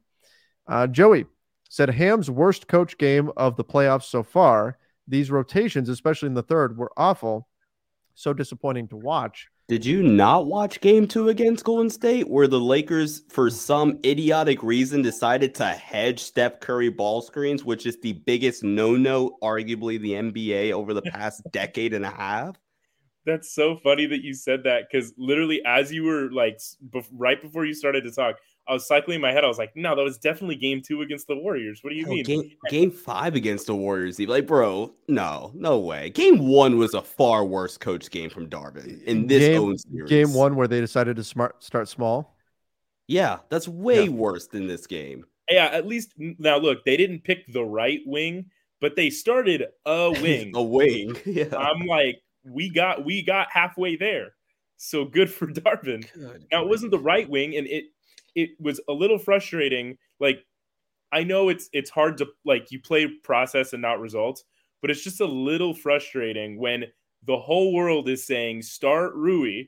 Speaker 1: Uh, Joey said Ham's worst coach game of the playoffs so far. These rotations, especially in the third, were awful. So disappointing to watch.
Speaker 2: Did you not watch game two against Golden State where the Lakers, for some idiotic reason, decided to hedge Steph Curry ball screens, which is the biggest no no, arguably, the NBA over the *laughs* past decade and a half?
Speaker 3: That's so funny that you said that because literally, as you were like bef- right before you started to talk, I was cycling in my head. I was like, no, that was definitely game two against the Warriors. What do you
Speaker 2: Hell,
Speaker 3: mean?
Speaker 2: game, game five against the Warriors, Eve. like, bro, no, no way. Game one was a far worse coach game from Darvin in this
Speaker 1: game,
Speaker 2: own series.
Speaker 1: game one where they decided to smart start small.
Speaker 2: Yeah, that's way
Speaker 1: Yeah.
Speaker 2: worse than this game.
Speaker 3: Yeah, at least now look, they didn't pick the right wing, but they started a wing. *laughs*
Speaker 2: a wing. *laughs* Yeah.
Speaker 3: I'm like, we got we got halfway there. So good for *laughs* Darvin. Now it wasn't the right wing, and it it was a little frustrating. Like I know it's it's hard to like you play process and not results, but it's just a little frustrating when the whole world is saying start Rui,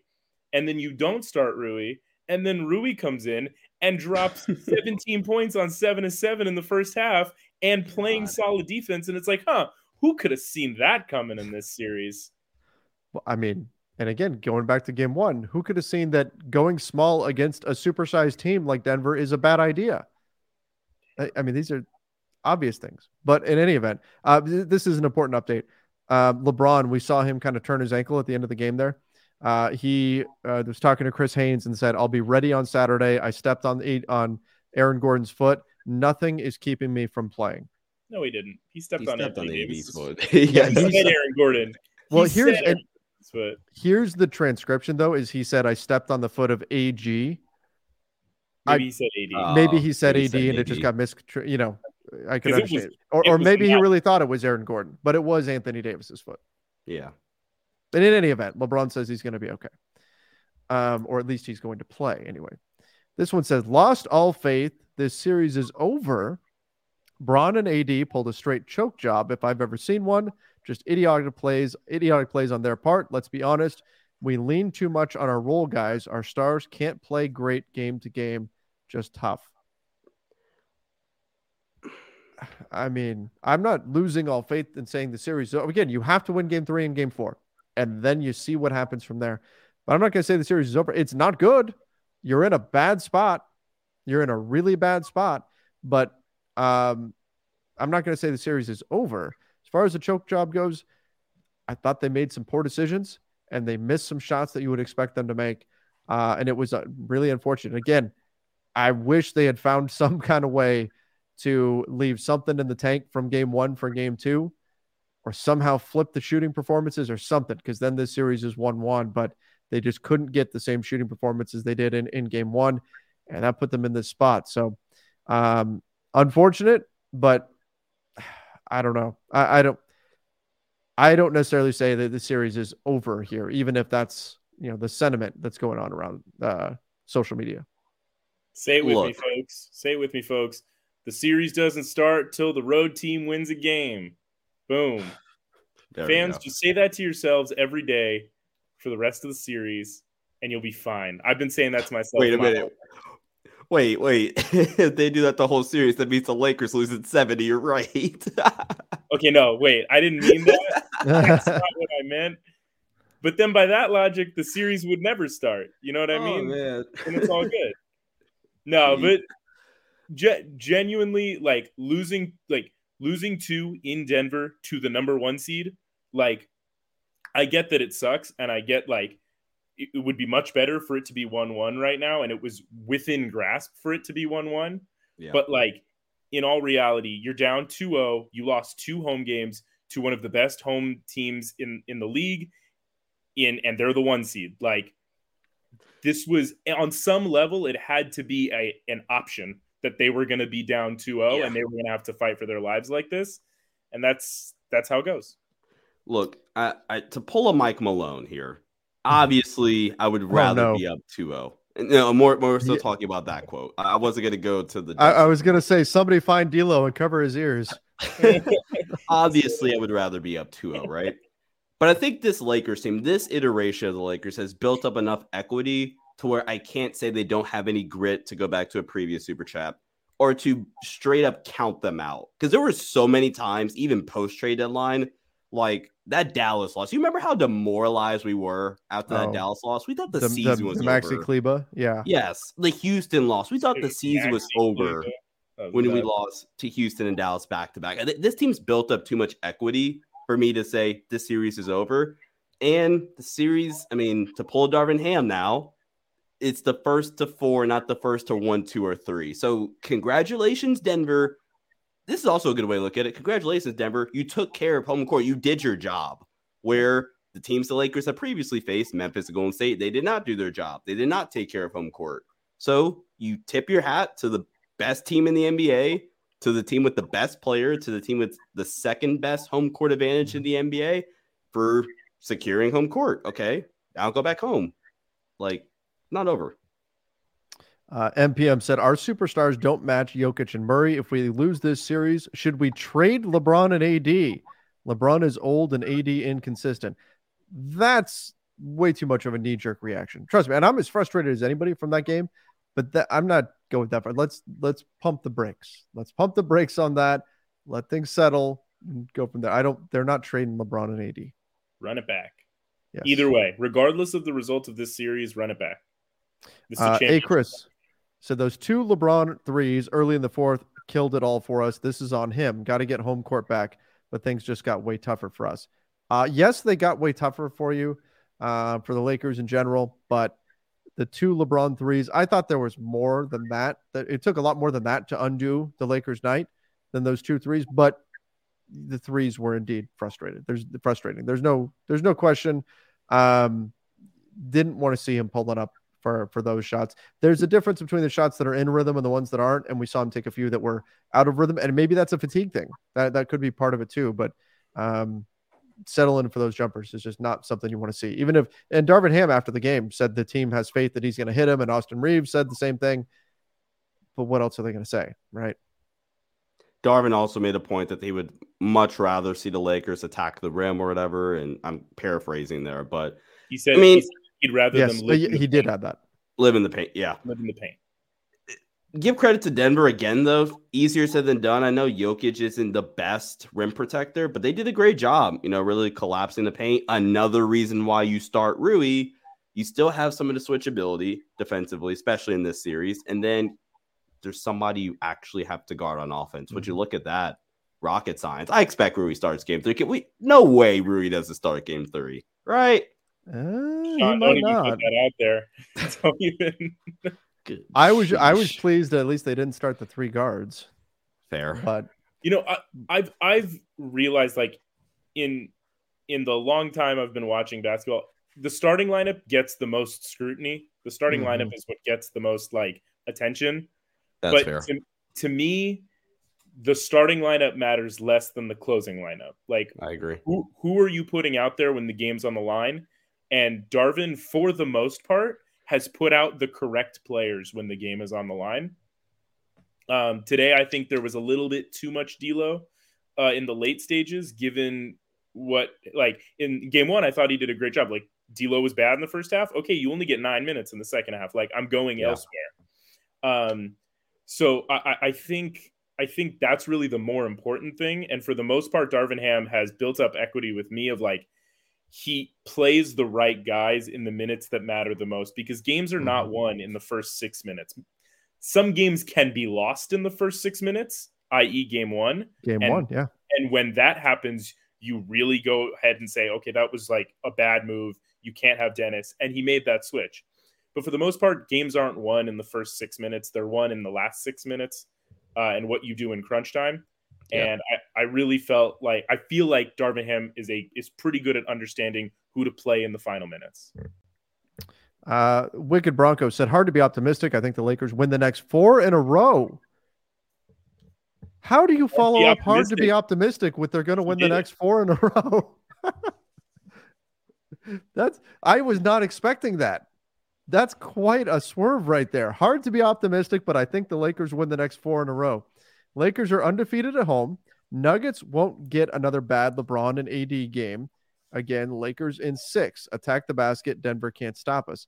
Speaker 3: and then you don't start Rui, and then Rui comes in and drops *laughs* 17 points on seven to seven in the first half and playing
Speaker 2: God.
Speaker 3: solid defense, and it's like, huh, who could have seen that coming in this series?
Speaker 1: Well, I mean, and again, going back to game one, who could have seen that going small against a supersized team like Denver is a bad idea? I, I mean, these are obvious things. But in any event, uh, th- this is an important update. Uh, LeBron, we saw him kind of turn his ankle at the end of the game there. Uh, he uh, was talking to Chris Haynes and said, "I'll be ready on Saturday. I stepped on eight on Aaron Gordon's foot. Nothing is keeping me from playing."
Speaker 3: No, he didn't. He stepped,
Speaker 2: He
Speaker 3: on,
Speaker 2: stepped on
Speaker 3: Anthony
Speaker 2: AD's foot. *laughs*
Speaker 1: Yeah,
Speaker 2: yeah,
Speaker 3: He said Aaron Gordon.
Speaker 1: Well,
Speaker 3: He
Speaker 1: here's
Speaker 3: said
Speaker 1: and
Speaker 3: Aaron Gordon's foot.
Speaker 1: here's the transcription though. Is he said I stepped on the foot of AG. I-
Speaker 3: Maybe he said AD.
Speaker 2: Uh,
Speaker 1: maybe
Speaker 2: Oh,
Speaker 1: he said
Speaker 2: maybe
Speaker 1: AD
Speaker 2: he said
Speaker 1: and it just got mis you know I could
Speaker 3: 'Cause it was-
Speaker 1: understand or,
Speaker 3: it
Speaker 1: or maybe he really thought it was Aaron Gordon but it was Anthony Davis's foot
Speaker 2: yeah.
Speaker 1: but in any event LeBron says he's going to be okay um or at least he's going to play anyway this one says lost all faith this series is over Bron and AD pulled a straight choke job if I've ever seen one just idiotic plays idiotic plays on their part let's be honest we lean too much on our role guys our stars can't play great game to game just tough I mean, I'm not losing all faith in saying the series. So again, you have to win game three and game four, and then you see what happens from there. But I'm not going to say the series is over. It's not good. You're in a bad spot. You're in a really bad spot. But um, I'm not going to say the series is over. As far as the choke job goes, I thought they made some poor decisions and they missed some shots that you would expect them to make. Uh, and it was uh, really unfortunate. Again, I wish they had found *laughs* some kind of way to leave something in the tank from game one for game two, or somehow flip the shooting performances or something, because then this series is 1 1. But they just couldn't get the same shooting performances they did in, in game one. And that put them in this spot. So, um, unfortunate, but I don't know. I, I don't. I don't necessarily say that the series is over here, even if that's you know the sentiment that's going on around uh, social media.
Speaker 3: Say it with me, folks. Say it with me, folks. The series doesn't start till the road team wins a game. Boom. *sighs* Fans, just say that to yourselves every day for the rest of the series, and you'll be fine. I've been saying that to myself.
Speaker 2: Wait a
Speaker 3: my
Speaker 2: minute. Wait, wait. *laughs* if they do that the whole series, that means the Lakers lose in 70. You're right. *laughs*
Speaker 3: Okay, no, wait. I didn't mean that. *laughs* That's not what I meant. But then by that logic, the series would never start. You know what I
Speaker 2: Oh,
Speaker 3: mean?
Speaker 2: man.
Speaker 3: and it's all good. No, but ge- genuinely, like losing, like losing two in Denver to the number one seed, like I get that it sucks, and I get like it, would be much better for it to be one one right now, and it was within grasp for it to be one one.
Speaker 2: Yeah.
Speaker 3: But like in all reality, you're down 2-0, you lost two home games, to one of the best home teams in in the league in and they're the one seed like this was on some level it had to be a an option that they were going to be down 2-0
Speaker 2: Yeah.
Speaker 3: and they were going to have to fight for their lives like this and that's that's how it goes
Speaker 2: Look, I, I, to pull a Mike Malone here, obviously I would oh, rather
Speaker 1: no.
Speaker 2: be up 2-0. No, more more so
Speaker 1: Yeah.
Speaker 2: talking about that quote. I wasn't going to go to the.
Speaker 1: I, I was gonna say somebody find D'Lo and cover his ears. *laughs*
Speaker 2: obviously, I would rather be up 2-0, right? But I think this Lakers team, this iteration of the Lakers, has built up enough equity to where I can't say they don't have any grit to go back to a previous super chat or to straight up count them out. Because there were so many times, even post trade deadline, like that Dallas loss. You remember how demoralized we were after
Speaker 1: Oh.
Speaker 2: that Dallas loss? We thought the,
Speaker 1: The, the,
Speaker 2: season was
Speaker 1: the Maxi
Speaker 2: over.
Speaker 1: Kleber, yeah.
Speaker 2: Yes, the Houston loss. We thought the season was over
Speaker 3: That was
Speaker 2: when we lost to Houston and Dallas back to back. This team's built up too much equity for me to say this series is over. And the series, I mean, to pull Darvin Ham now, it's the first to four, not the first to one, two, or three. So congratulations, Denver. This is also a good way to look at it. Congratulations, Denver. You took care of home court. You did your job. Where the teams the Lakers have previously faced, Memphis and Golden State, they did not do their job. They did not take care of home court. So you tip your hat to the best team in the NBA, to the team with the best player, to the team with the second best home court advantage in the NBA for securing home court. Okay. Now go back home. Like, not over.
Speaker 1: Uh, MPM said our superstars don't match Jokic and Murray. If we lose this series, should we trade LeBron and AD? LeBron is old and AD inconsistent. That's way too much of a knee jerk reaction. Trust me, and I'm as frustrated as anybody from that game. But that, I'm not going that far. Let's let's pump the brakes. Let's pump the brakes on that. Let things settle and go from there. I don't. They're not trading LeBron and AD.
Speaker 3: run it back
Speaker 1: Yes.
Speaker 3: either way regardless of the result of this series run it back this is
Speaker 1: Uh, hey. Chris. So those two LeBron threes early in the fourth killed it all for us. This is on him. Got to get home court back, but things just got way tougher for us. Uh, yes, they got way tougher for you, uh, for the Lakers in general, but the two LeBron threes, I thought there was more than that. That it took a lot more than that to undo the Lakers' night than those two threes, but the threes were indeed frustrated. There's frustrating. There's no there's no question. Um, didn't want to see him pulling up for for those shots. There's a difference between the shots that are in rhythm and the ones that aren't, and we saw him take a few that were out of rhythm, and maybe that's a fatigue thing. That that could be part of it too. But um, settling for those jumpers is just not something you want to see. Even if and Darvin Ham after the game said the team has faith that he's going to hit him, and Austin Reaves said the same thing. But what else are they going to say, right?
Speaker 2: Darvin also made a point that he would much rather see the Lakers attack the rim or whatever. And I'm paraphrasing there, but
Speaker 3: he said
Speaker 2: I mean-
Speaker 3: he said he'd rather
Speaker 1: Yes,
Speaker 3: them
Speaker 1: but
Speaker 3: live
Speaker 1: he
Speaker 3: in the
Speaker 1: he did have that.
Speaker 2: live in the paint. Yeah.
Speaker 3: live in the paint
Speaker 2: give credit to Denver again, though. Easier said than done. I know Jokic isn't the best rim protector, but they did a great job, you know, really collapsing the paint. Another reason why you start Rui, you still have some of the switchability defensively, especially in this series. And then there's somebody you actually have to guard on offense. Would you mm-hmm. look at that? Rocket science. I expect Rui starts game three. Can we no way Rui doesn't start game three, right?
Speaker 1: Uh, he
Speaker 3: Sean, don't
Speaker 1: might
Speaker 3: even
Speaker 1: not.
Speaker 3: put that out there *laughs* don't even
Speaker 2: Good.
Speaker 1: I was I was pleased that at least they didn't start the three guards,
Speaker 2: fair.
Speaker 1: but
Speaker 3: you know I, i've i've realized like in in the long time i've been watching basketball the starting lineup gets the most scrutiny the starting
Speaker 1: Mhm.
Speaker 3: lineup is what gets the most like attention
Speaker 2: That's
Speaker 3: but
Speaker 2: fair.
Speaker 3: To, to me the starting lineup matters less than the closing lineup like
Speaker 2: I agree.
Speaker 3: who who are you putting out there when the game's on the line and darvin for the most part has put out the correct players when the game is on the line. Um, today i think there was a little bit too much D'Lo uh, in the late stages given what like in game one i thought he did a great job. Like D'Lo was bad in the first half. Okay you only get nine minutes in the second half. Like i'm going
Speaker 2: Yeah.
Speaker 3: elsewhere. Um, so I, I- I think I think that's really the more important thing. And for the most part, Darvin Ham has built up equity with me of like he plays the right guys in the minutes that matter the most because games are not won in the first six minutes. Some games can be lost in the first six minutes, i.e., game one.
Speaker 1: game
Speaker 3: And-
Speaker 1: one, yeah.
Speaker 3: And when that happens, you really go ahead and say, okay, that was like a bad move. You can't have Dennis. And he made that switch. But for the most part, games aren't won in the first six minutes. They're won in the last six minutes uh, and what you do in crunch time.
Speaker 2: Yeah.
Speaker 3: And I, really felt like I feel like Darvin Ham is a is pretty good at understanding who to play in the final minutes.
Speaker 1: Uh, Wicked Bronco said, hard to be optimistic. I think the Lakers win the next four in a row. How do you follow up hard to be optimistic with they're going to win the next four in a *laughs* row? That's I was not expecting that. That's quite a swerve right there. Hard to be optimistic, but I think the Lakers win the next four in a row. Lakers are undefeated at home. Nuggets won't get another bad LeBron and AD game. Again, Lakers in six. Attack the basket. Denver can't stop us.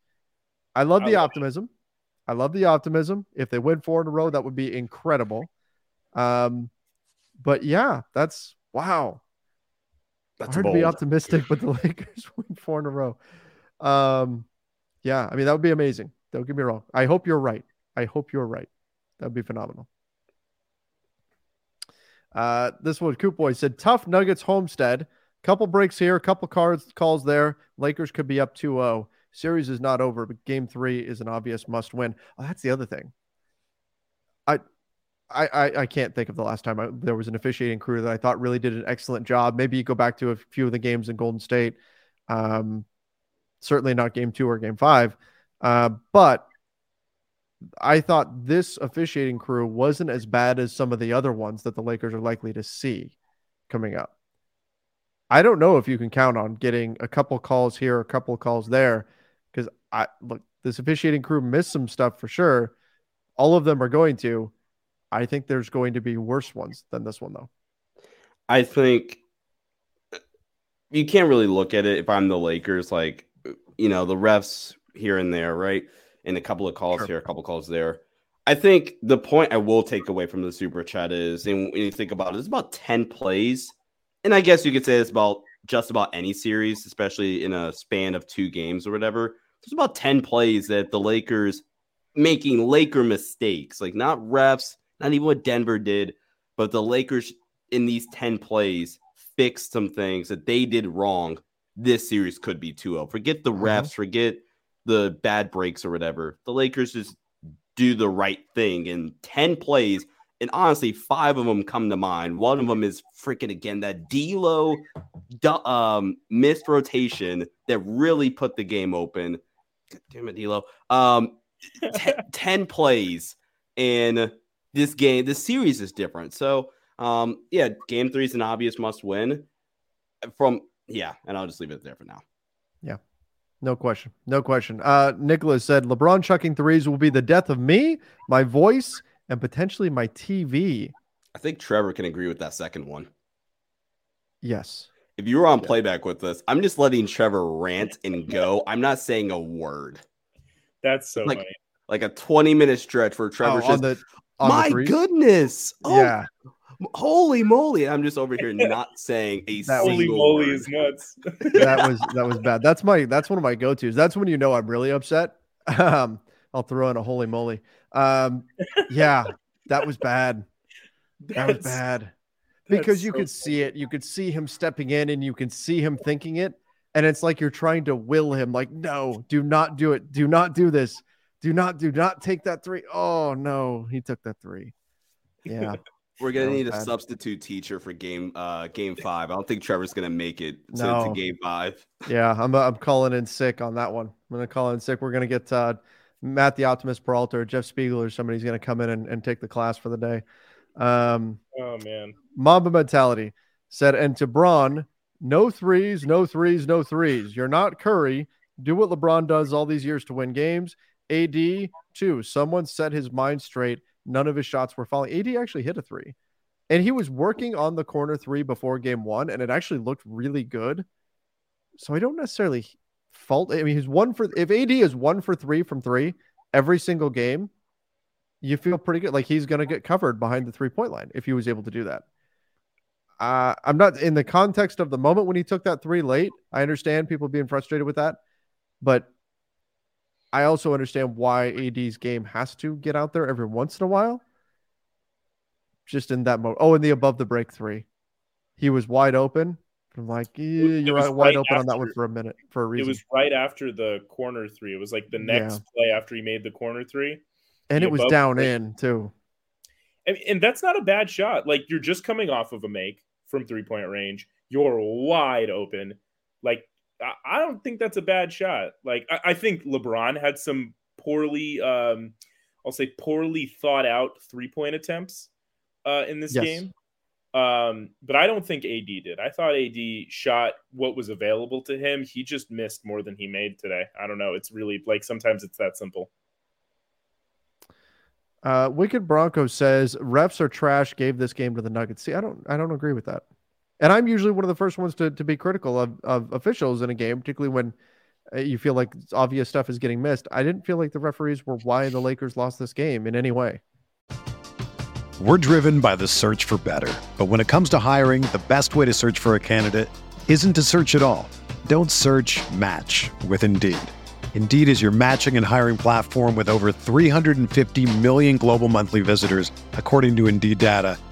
Speaker 1: I love the I love optimism. It. I love the optimism. If they win four in a row, that would be incredible. Um, but yeah, that's wow. That's hard bold. to be optimistic, but the *laughs* Lakers win four in a row. Um, yeah, I mean that would be amazing. Don't get me wrong. I hope you're right. I hope you're right. That would be phenomenal. Uh, this one, Coop Boy said, tough Nuggets homestead. Couple breaks here, couple cards calls there. Lakers could be up 2-0. Series is not over, but game three is an obvious must win. Oh, that's the other thing. I I, I, I can't think of the last time I, there was an officiating crew that I thought really did an excellent job. Maybe you go back to a few of the games in Golden State. Um, certainly not game two or game five. Uh, but I thought this officiating crew wasn't as bad as some of the other ones that the Lakers are likely to see coming up. I don't know if you can count on getting a couple calls here, a couple calls there, because I look this officiating crew missed some stuff for sure. All of them are going to. I think there's going to be worse ones than this one, though.
Speaker 2: I think you can't really look at it if I'm the Lakers, like, you know, the refs here and there, right? And a couple of calls sure. here, a couple calls there. I think the point I will take away from the super chat is, and when you think about it, it's about 10 plays. And I guess you could say it's about just about any series, especially in a span of two games or whatever. There's about 10 plays that the Lakers making Laker mistakes, like not refs, not even what Denver did, but the Lakers in these 10 plays fixed some things that they did wrong. This series could be 2 0. Forget the mm-hmm. refs, mm-hmm. forget the bad breaks or whatever. The Lakers just do the right thing in 10 plays. And honestly, five of them come to mind. One of them is freaking again that D'Lo um, missed rotation that really put the game open. God damn it, D'Lo. Um, *laughs* t- 10 plays and this game, this series is different. So, um, yeah, game three is an obvious must win. From yeah, and I'll just leave it there for now.
Speaker 1: Yeah, no question, no question. Uh, Nicholas said LeBron chucking threes will be the death of me, my voice, and potentially my TV.
Speaker 2: I think Trevor can agree with that second one.
Speaker 1: Yes.
Speaker 2: If you were on yeah. playback with us, I'm just letting Trevor rant and go. I'm not saying a word.
Speaker 3: That's so
Speaker 2: like,
Speaker 3: funny.
Speaker 2: Like a 20 minute stretch for Trevor oh, just the, my goodness. Oh, yeah. Holy moly. I'm just over here not saying a that
Speaker 3: holy moly word. is nuts.
Speaker 1: that was *laughs* that was bad. That's my that's one of my go-tos. That's when you know I'm really upset. Um, I'll throw in a holy moly. Um, yeah, that was bad. That was bad. Because you so could see it. You could see him stepping in and you can see him thinking it. And it's like you're trying to will him, like, no, do not do it. Do not do this. Do not, do not take that three. Oh no, he took that three. Yeah. *laughs*
Speaker 2: We're gonna need a substitute teacher for game uh game five. I don't think Trevor's gonna make it to, no. to game five.
Speaker 1: Yeah, I'm I'm calling in sick on that one. I'm gonna call in sick. We're gonna get uh, Matt the Optimist Peralta or Jeff Spiegel or somebody's gonna come in and, and take the class for the day. Um,
Speaker 3: oh man,
Speaker 1: Mamba mentality said, and to Bron, no threes, no threes, no threes. You're not Curry. Do what LeBron does all these years to win games. AD, too. Someone set his mind straight. None of his shots were falling. AD actually hit a three. And he was working on the corner three before game one, and it actually looked really good. So I don't necessarily fault. I mean, he's one for if AD is one for three from three every single game, you feel pretty good. Like he's going to get covered behind the three point line if he was able to do that. Uh, I'm not in the context of the moment when he took that three late. I understand people being frustrated with that, but I also understand why AD's game has to get out there every once in a while. Just in that mode. Oh, in the above the break three, he was wide open. I'm like, eh, you're right, wide open after, on that one for a minute for a reason.
Speaker 3: It was right after the corner three. It was like the next yeah. play after he made the corner three.
Speaker 1: And it was down in too.
Speaker 3: and that's not a bad shot. Like you're just coming off of a make from three point range. You're wide open. Like I don't think that's a bad shot. Like I, I think LeBron had some poorly, um, I'll say poorly thought out three point attempts uh, in this yes. game. Um, but I don't think AD did. I thought AD shot what was available to him. He just missed more than he made today. I don't know. It's really like sometimes it's that simple.
Speaker 1: Uh, Wicked Bronco says refs are trash. Gave this game to the Nuggets. See, I don't, I don't agree with that. And I'm usually one of the first ones to, to be critical of, of officials in a game, particularly when uh, you feel like obvious stuff is getting missed. I didn't feel like the referees were why the Lakers lost this game in any way.
Speaker 4: We're driven by the search for better. But when it comes to hiring, the best way to search for a candidate isn't to search at all. Don't search match with Indeed. Indeed is your matching and hiring platform with over 350 million global monthly visitors, according to Indeed data,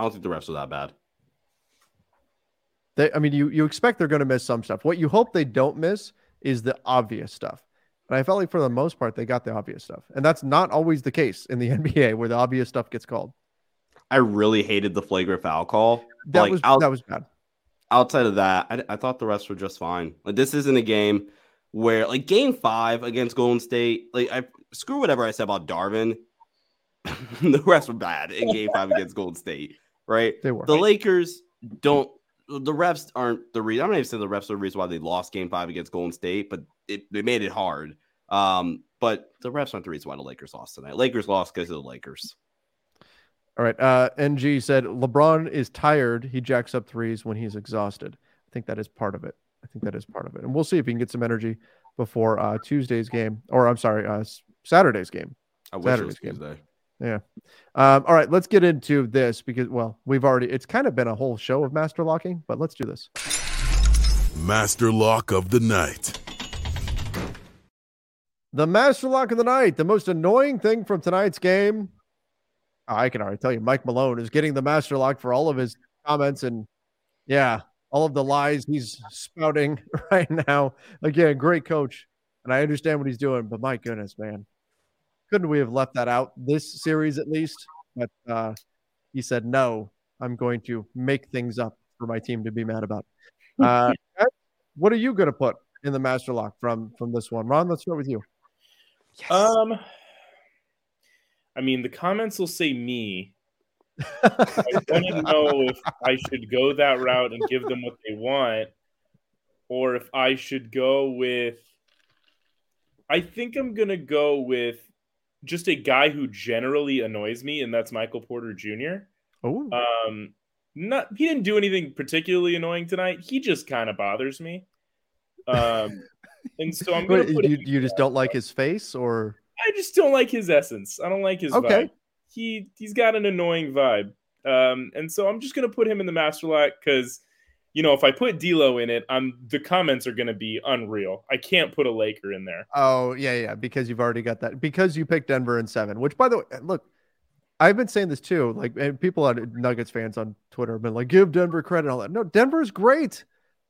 Speaker 2: I don't think the refs are that bad.
Speaker 1: They, I mean, you you expect they're going to miss some stuff. What you hope they don't miss is the obvious stuff. And I felt like for the most part, they got the obvious stuff. And that's not always the case in the *laughs* NBA where the obvious stuff gets called.
Speaker 2: I really hated the flagrant foul call.
Speaker 1: That like, was out, that was bad.
Speaker 2: Outside of that, I, I thought the rest were just fine. Like this isn't a game where like game five against Golden State, like I screw whatever I said about Darvin. *laughs* the rest were bad in game five against Golden State, right?
Speaker 1: They were.
Speaker 2: The Lakers don't the refs aren't the reason. I'm not even saying the refs are the reason why they lost Game Five against Golden State, but it, they made it hard. Um, but the refs aren't the reason why the Lakers lost tonight. Lakers lost because of the Lakers.
Speaker 1: All right. Uh, NG said LeBron is tired. He jacks up threes when he's exhausted. I think that is part of it. I think that is part of it, and we'll see if he can get some energy before uh, Tuesday's game, or I'm sorry, uh, Saturday's game.
Speaker 2: Saturday's game. Tuesday.
Speaker 1: Yeah. Um, all right, let's get into this because, well, we've already, it's kind of been a whole show of master locking, but let's do this.
Speaker 5: Master lock of the night.
Speaker 1: The master lock of the night, the most annoying thing from tonight's game. I can already tell you, Mike Malone is getting the master lock for all of his comments and, yeah, all of the lies he's spouting *laughs* right now. Again, great coach. And I understand what he's doing, but my goodness, man couldn't we have left that out this series at least? But uh, he said, no, I'm going to make things up for my team to be mad about. *laughs* Uh, what are you going to put in the master lock from from this one, Ron? Let's start with you.
Speaker 3: Yes. Um, I mean, the comments will say me. *laughs* I want to know if I should go that route and give them what they want, or if I should go with. I think I'm gonna go with just a guy who generally annoys me, and that's Michael Porter Jr.
Speaker 1: Oh,
Speaker 3: um, not he didn't do anything particularly annoying tonight. He just kind of bothers me. Um, *laughs* and so I'm
Speaker 1: gonna. You you just don't like his face, or
Speaker 3: I just don't like his essence. I don't like his okay. Vibe. He he's got an annoying vibe. Um, and so I'm just gonna put him in the master lock because you know, if I put D'Lo in it, I'm the comments are going to be unreal. I can't put a Laker in there.
Speaker 1: Oh yeah, yeah, because you've already got that. Because you picked Denver in seven. Which, by the way, look, I've been saying this too. Like, and people on Nuggets fans on Twitter have been like, "Give Denver credit." All that. No, Denver's great.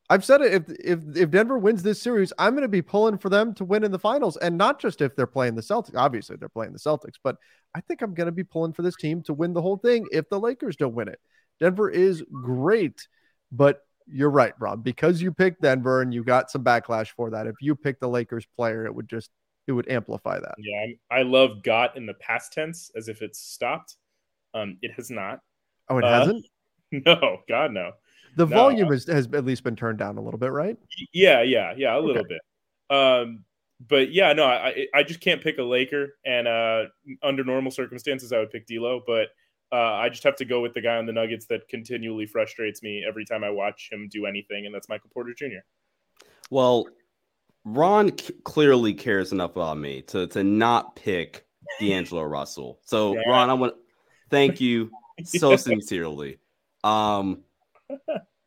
Speaker 1: I've said it. If if if Denver wins this series, I'm going to be pulling for them to win in the finals, and not just if they're playing the Celtics. Obviously, they're playing the Celtics, but I think I'm going to be pulling for this team to win the whole thing if the Lakers don't win it. Denver is great, but you're right, Rob. Because you picked Denver and you got some backlash for that. If you picked the Lakers player, it would just it would amplify that.
Speaker 3: Yeah, I love got in the past tense as if it's stopped. Um, it has not.
Speaker 1: Oh, it uh, hasn't. *laughs*
Speaker 3: No, God no.
Speaker 1: The
Speaker 3: No,
Speaker 1: volume is, has at least been turned down a little bit, right?
Speaker 3: Yeah, yeah, yeah, a little bit. Um, but yeah, no, I I just can't pick a Laker, and uh, under normal circumstances, I would pick D'Lo, but uh, I just have to go with the guy on the Nuggets that continually frustrates me every time I watch him do anything, and that's Michael Porter Jr.
Speaker 2: Well, Ron c- clearly cares enough about me to to not pick D'Angelo Russell. So *laughs*
Speaker 3: Yeah.
Speaker 2: Ron, I want thank you so *laughs* sincerely. Um,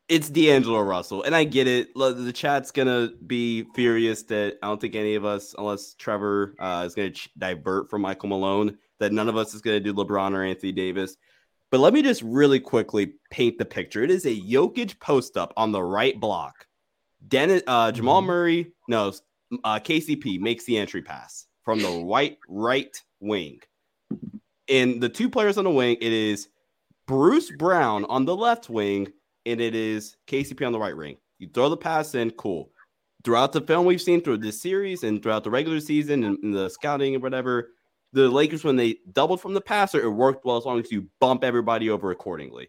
Speaker 2: it's D'Angelo Russell, and I get it. The chat's gonna be furious that I don't think any of us, unless Trevor uh, is gonna ch- divert from Michael Malone, that none of us is gonna do LeBron or Anthony Davis. But let me just really quickly paint the picture. It is a Jokic post up on the right block. Dennis, uh, Jamal
Speaker 1: Mhm.
Speaker 2: Murray, no, uh, KCP makes the entry pass from the *laughs* white right wing. And the two players on the wing, it is Bruce Brown on the left wing, and it is KCP on the right wing. You throw the pass in, cool. Throughout the film we've seen through this series and throughout the regular season and, and the scouting and whatever, the Lakers, when they doubled from the passer, it worked well as long as you bump everybody over accordingly.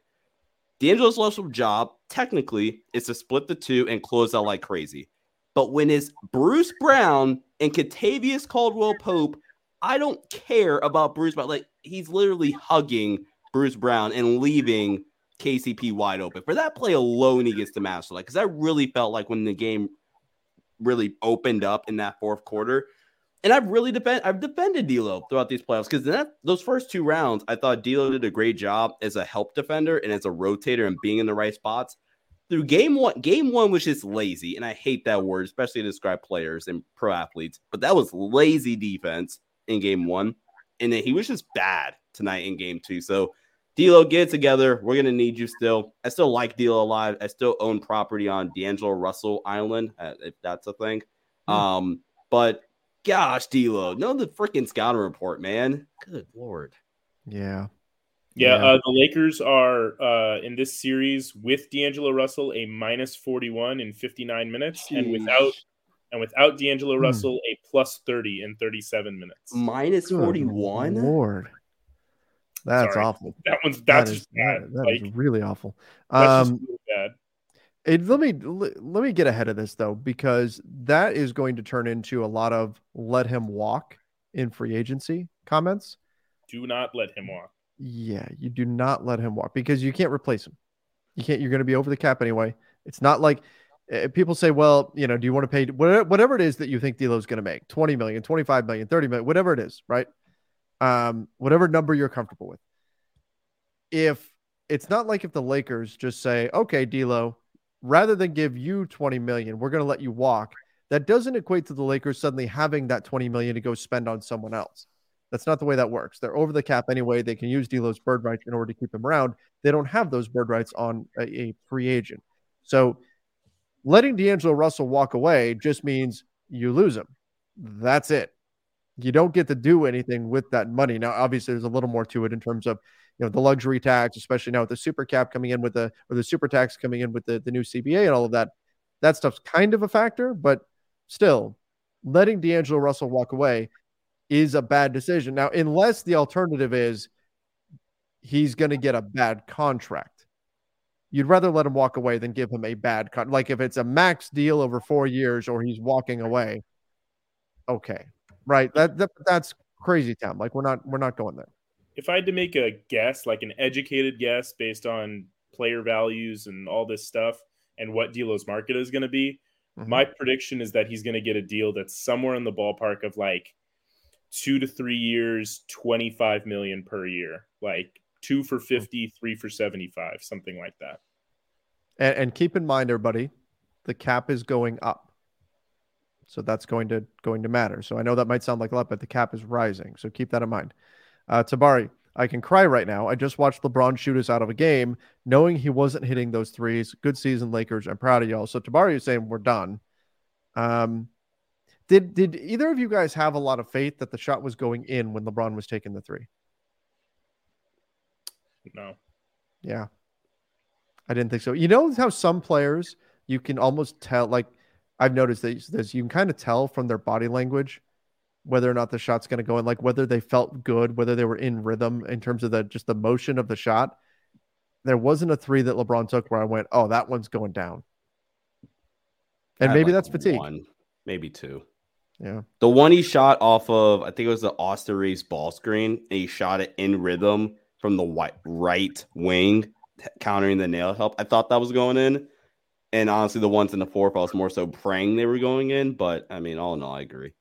Speaker 2: D'Angelo's Russell's job, technically, is to split the two and close out like crazy. But when it's Bruce Brown and Kentavious Caldwell Pope, I don't care about Bruce Brown. Like he's literally hugging Bruce Brown and leaving KCP wide open. For that play alone, he gets the master. Like, because I really felt like when the game really opened up in that fourth quarter. And I've really defend I've defended D'Lo throughout these playoffs because that those first two rounds, I thought D'Lo did a great job as a help defender and as a rotator and being in the right spots. Through game one, game one was just lazy, and I hate that word, especially to describe players and pro athletes. But that was lazy defense in game one, and then he was just bad tonight in game two. So D'Lo, get it together. We're gonna need you still. I still like D'Lo alive. I still own property on D'Angelo Russell Island, uh, if that's a thing. Um, but gosh, D'Lo, know the freaking scouting report, man. Good lord.
Speaker 1: Yeah.
Speaker 3: Yeah,
Speaker 1: Yeah.
Speaker 3: Uh, the Lakers are uh, in this series with D'Angelo Russell a minus forty one in fifty nine minutes, and without and without D'Angelo
Speaker 1: Hmm.
Speaker 3: Russell a plus thirty in thirty seven minutes.
Speaker 2: 41.
Speaker 1: Lord. That's
Speaker 3: Sorry.
Speaker 1: awful.
Speaker 3: That one's
Speaker 1: That
Speaker 3: that's just bad.
Speaker 1: that- that is
Speaker 3: like
Speaker 1: really awful.
Speaker 3: that's
Speaker 1: Um,
Speaker 3: just really bad.
Speaker 1: It, let me let me get ahead of this though, because that is going to turn into a lot of let him walk in free agency comments.
Speaker 3: Do not let him walk.
Speaker 1: Yeah, you do not let him walk because you can't replace him. You can't. You're going to be over the cap anyway. It's not like uh, people say, well, you know, do you want to pay whatever, whatever it is that you think D'Lo's going to make 20 million, 25 million, 30 million, whatever it is, right? Um, whatever number you're comfortable with. If it's not like if the Lakers just say, okay, D'Lo, rather than give you 20 million, we're going to let you walk. That doesn't equate to the Lakers suddenly having that 20 million to go spend on someone else. That's not the way that works. They're over the cap anyway. They can use D'Lo's bird rights in order to keep him around. They don't have those bird rights on a, a free agent. So letting D'Angelo Russell walk away just means you lose him. That's it. You don't get to do anything with that money. Now, obviously, there's a little more to it in terms of you know the luxury tax, especially now with the super cap coming in with the or the super tax coming in with the, the new CBA and all of that. That stuff's kind of a factor, but still, letting D'Angelo Russell walk away is a bad decision. Now, unless the alternative is he's going to get a bad contract, you'd rather let him walk away than give him a bad con. Like if it's a max deal over four years or he's walking away, okay, right? That, that that's crazy town. Like we're not we're not going there.
Speaker 3: If I had to make a guess, like an educated guess based on player values and all this stuff and what D'Lo's market is going to be,
Speaker 1: Mhm.
Speaker 3: my prediction is that he's going to get a deal that's somewhere in the ballpark of like two to three years, 25 million per year, like two for 50, three for 75, something like that.
Speaker 1: And, and keep in mind, everybody, the cap is going up. So that's going to going to matter. So I know that might sound like a lot, but the cap is rising. So keep that in mind. Uh, Tabari, I can cry right now. I just watched LeBron shoot us out of a game, knowing he wasn't hitting those threes. Good season, Lakers. I'm proud of y'all. So Tabari is saying we're done. Um, did did either of you guys have a lot of faith that the shot was going in when LeBron was taking the three?
Speaker 3: No.
Speaker 1: Yeah. I didn't think so. You know how some players you can almost tell, like I've noticed that this, you can kind of tell from their body language whether or not the shot's going to go in, like whether they felt good, whether they were in rhythm in terms of the just the motion of the shot. there wasn't a three that LeBron took where I went, oh, that one's going down. And maybe
Speaker 2: like,
Speaker 1: that's fatigue.
Speaker 2: One, maybe two.
Speaker 1: Yeah.
Speaker 2: The one he shot off of, I think it was the Austin Reaves ball screen, and he shot it in rhythm from the white, right wing, countering the nail help. I thought that was going in. And honestly, the ones in the fourth, I was more so praying they were going in. But I mean, all in all, I agree.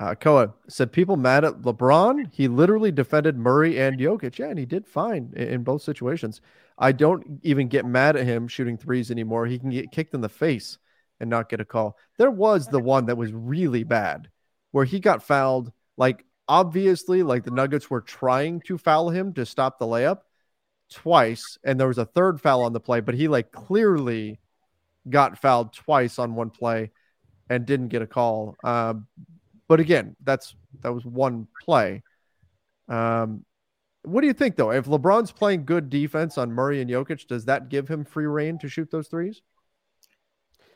Speaker 1: Uh, Koa said people mad at LeBron. He literally defended Murray and Jokic. Yeah, and he did fine in, in both situations. I don't even get mad at him shooting threes anymore. He can get kicked in the face and not get a call. There was the one that was really bad where he got fouled. Like, obviously, like the Nuggets were trying to foul him to stop the layup twice. And there was a third foul on the play, but he like clearly got fouled twice on one play and didn't get a call. Um, but again, that's that was one play. Um, what do you think though? If LeBron's playing good defense on Murray and Jokic, does that give him free rein to shoot those threes?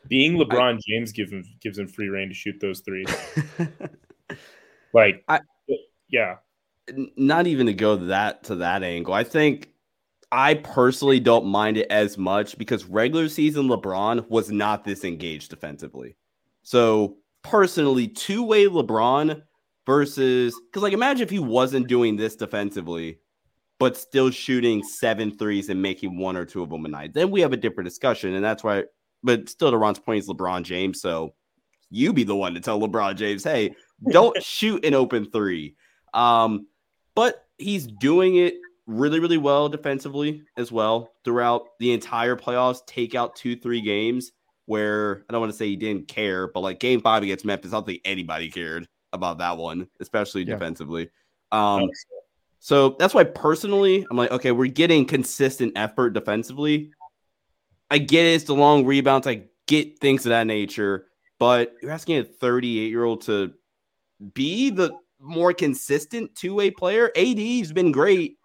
Speaker 3: Being LeBron James gives him gives him free rein to shoot those threes. *laughs* Like,
Speaker 2: I-
Speaker 3: yeah,
Speaker 2: Not even to go that to that angle. I think I personally don't mind it as much because regular season LeBron was not this engaged defensively. So personally, two way LeBron versus because like imagine if he wasn't doing this defensively, but still shooting seven threes and making one or two of them a night. Then we have a different discussion, and that's why. But still, to Ron's point is LeBron James. So you be the one to tell LeBron James, hey, don't *laughs* shoot an open three. Um, but he's doing it really, really well defensively as well throughout the entire playoffs. Take out two, three games where I don't want to say he didn't care, but like game five against Memphis, I don't think anybody cared about that one, especially
Speaker 1: Yeah.
Speaker 2: defensively. Um, so that's why personally, I'm like, okay, we're getting consistent effort defensively. I get it, it's the long rebounds, I get things of that nature, but you're asking a 38 year old to be the more consistent two way player. AD's been great,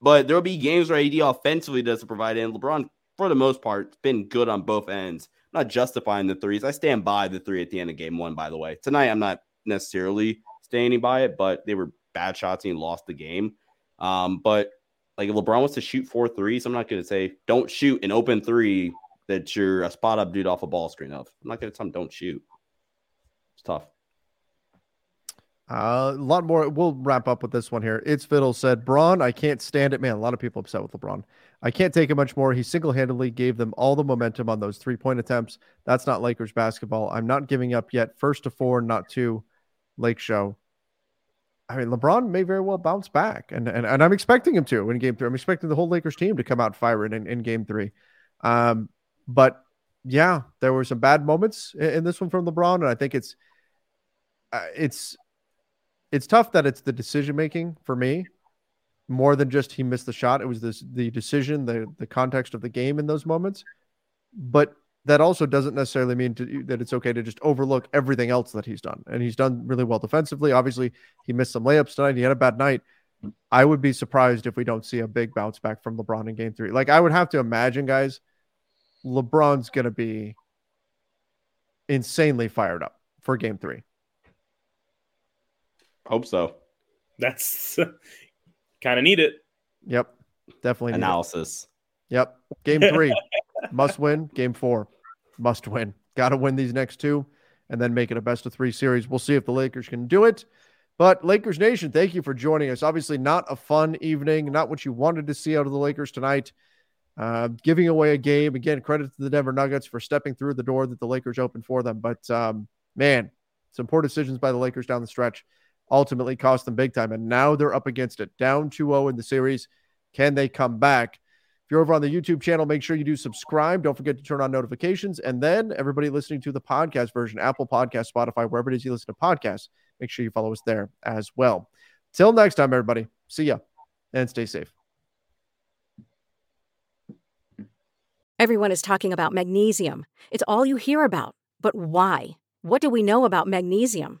Speaker 2: but there'll be games where AD offensively doesn't provide. And LeBron, for the most part, has been good on both ends. Not justifying the threes. I stand by the three at the end of game one, by the way. Tonight, I'm not necessarily standing by it, but they were bad shots and lost the game. Um, but like if LeBron wants to shoot four threes, I'm not going to say don't shoot an open three that you're a spot up dude off a ball screen of. I'm not going to tell him don't shoot. It's tough.
Speaker 1: Uh, a lot more. We'll wrap up with this one here. It's Fiddle said, Bron, I can't stand it. Man, a lot of people upset with LeBron. I can't take it much more. He single handedly gave them all the momentum on those three point attempts. That's not Lakers basketball. I'm not giving up yet. First to four, not two. Lake Show. I mean, LeBron may very well bounce back, and and, and I'm expecting him to in game three. I'm expecting the whole Lakers team to come out firing in, in game three. Um, but yeah, there were some bad moments in, in this one from LeBron, and I think it's uh, it's it's tough that it's the decision making for me more than just he missed the shot. It was this the decision, the the context of the game in those moments. But that also doesn't necessarily mean to, that it's okay to just overlook everything else that he's done. And he's done really well defensively. Obviously, he missed some layups tonight. He had a bad night. I would be surprised if we don't see a big bounce back from LeBron in game three. Like I would have to imagine, guys, LeBron's going to be insanely fired up for game three.
Speaker 2: Hope so.
Speaker 3: that's *laughs* kind of need it.
Speaker 1: Yep. Definitely. need it.
Speaker 2: Analysis.
Speaker 1: Yep. Game three, *laughs* must win. Game four, must win. Got to win these next two and then make it a best of three series. We'll see if the Lakers can do it. But Lakers Nation, thank you for joining us. Obviously, not a fun evening, not what you wanted to see out of the Lakers tonight. Uh, giving away a game. Again, credit to the Denver Nuggets for stepping through the door that the Lakers opened for them. But um, man, some poor decisions by the Lakers down the stretch ultimately cost them big time. And now they're up against it, down 2 0 in the series. Can they come back? If you're over on the YouTube channel, make sure you do subscribe. Don't forget to turn on notifications. And then everybody listening to the podcast version, Apple Podcast, Spotify, wherever it is you listen to podcasts, make sure you follow us there as well. Till next time, everybody. See ya and stay safe.
Speaker 6: Everyone is talking about magnesium. It's all you hear about. But why? What do we know about magnesium?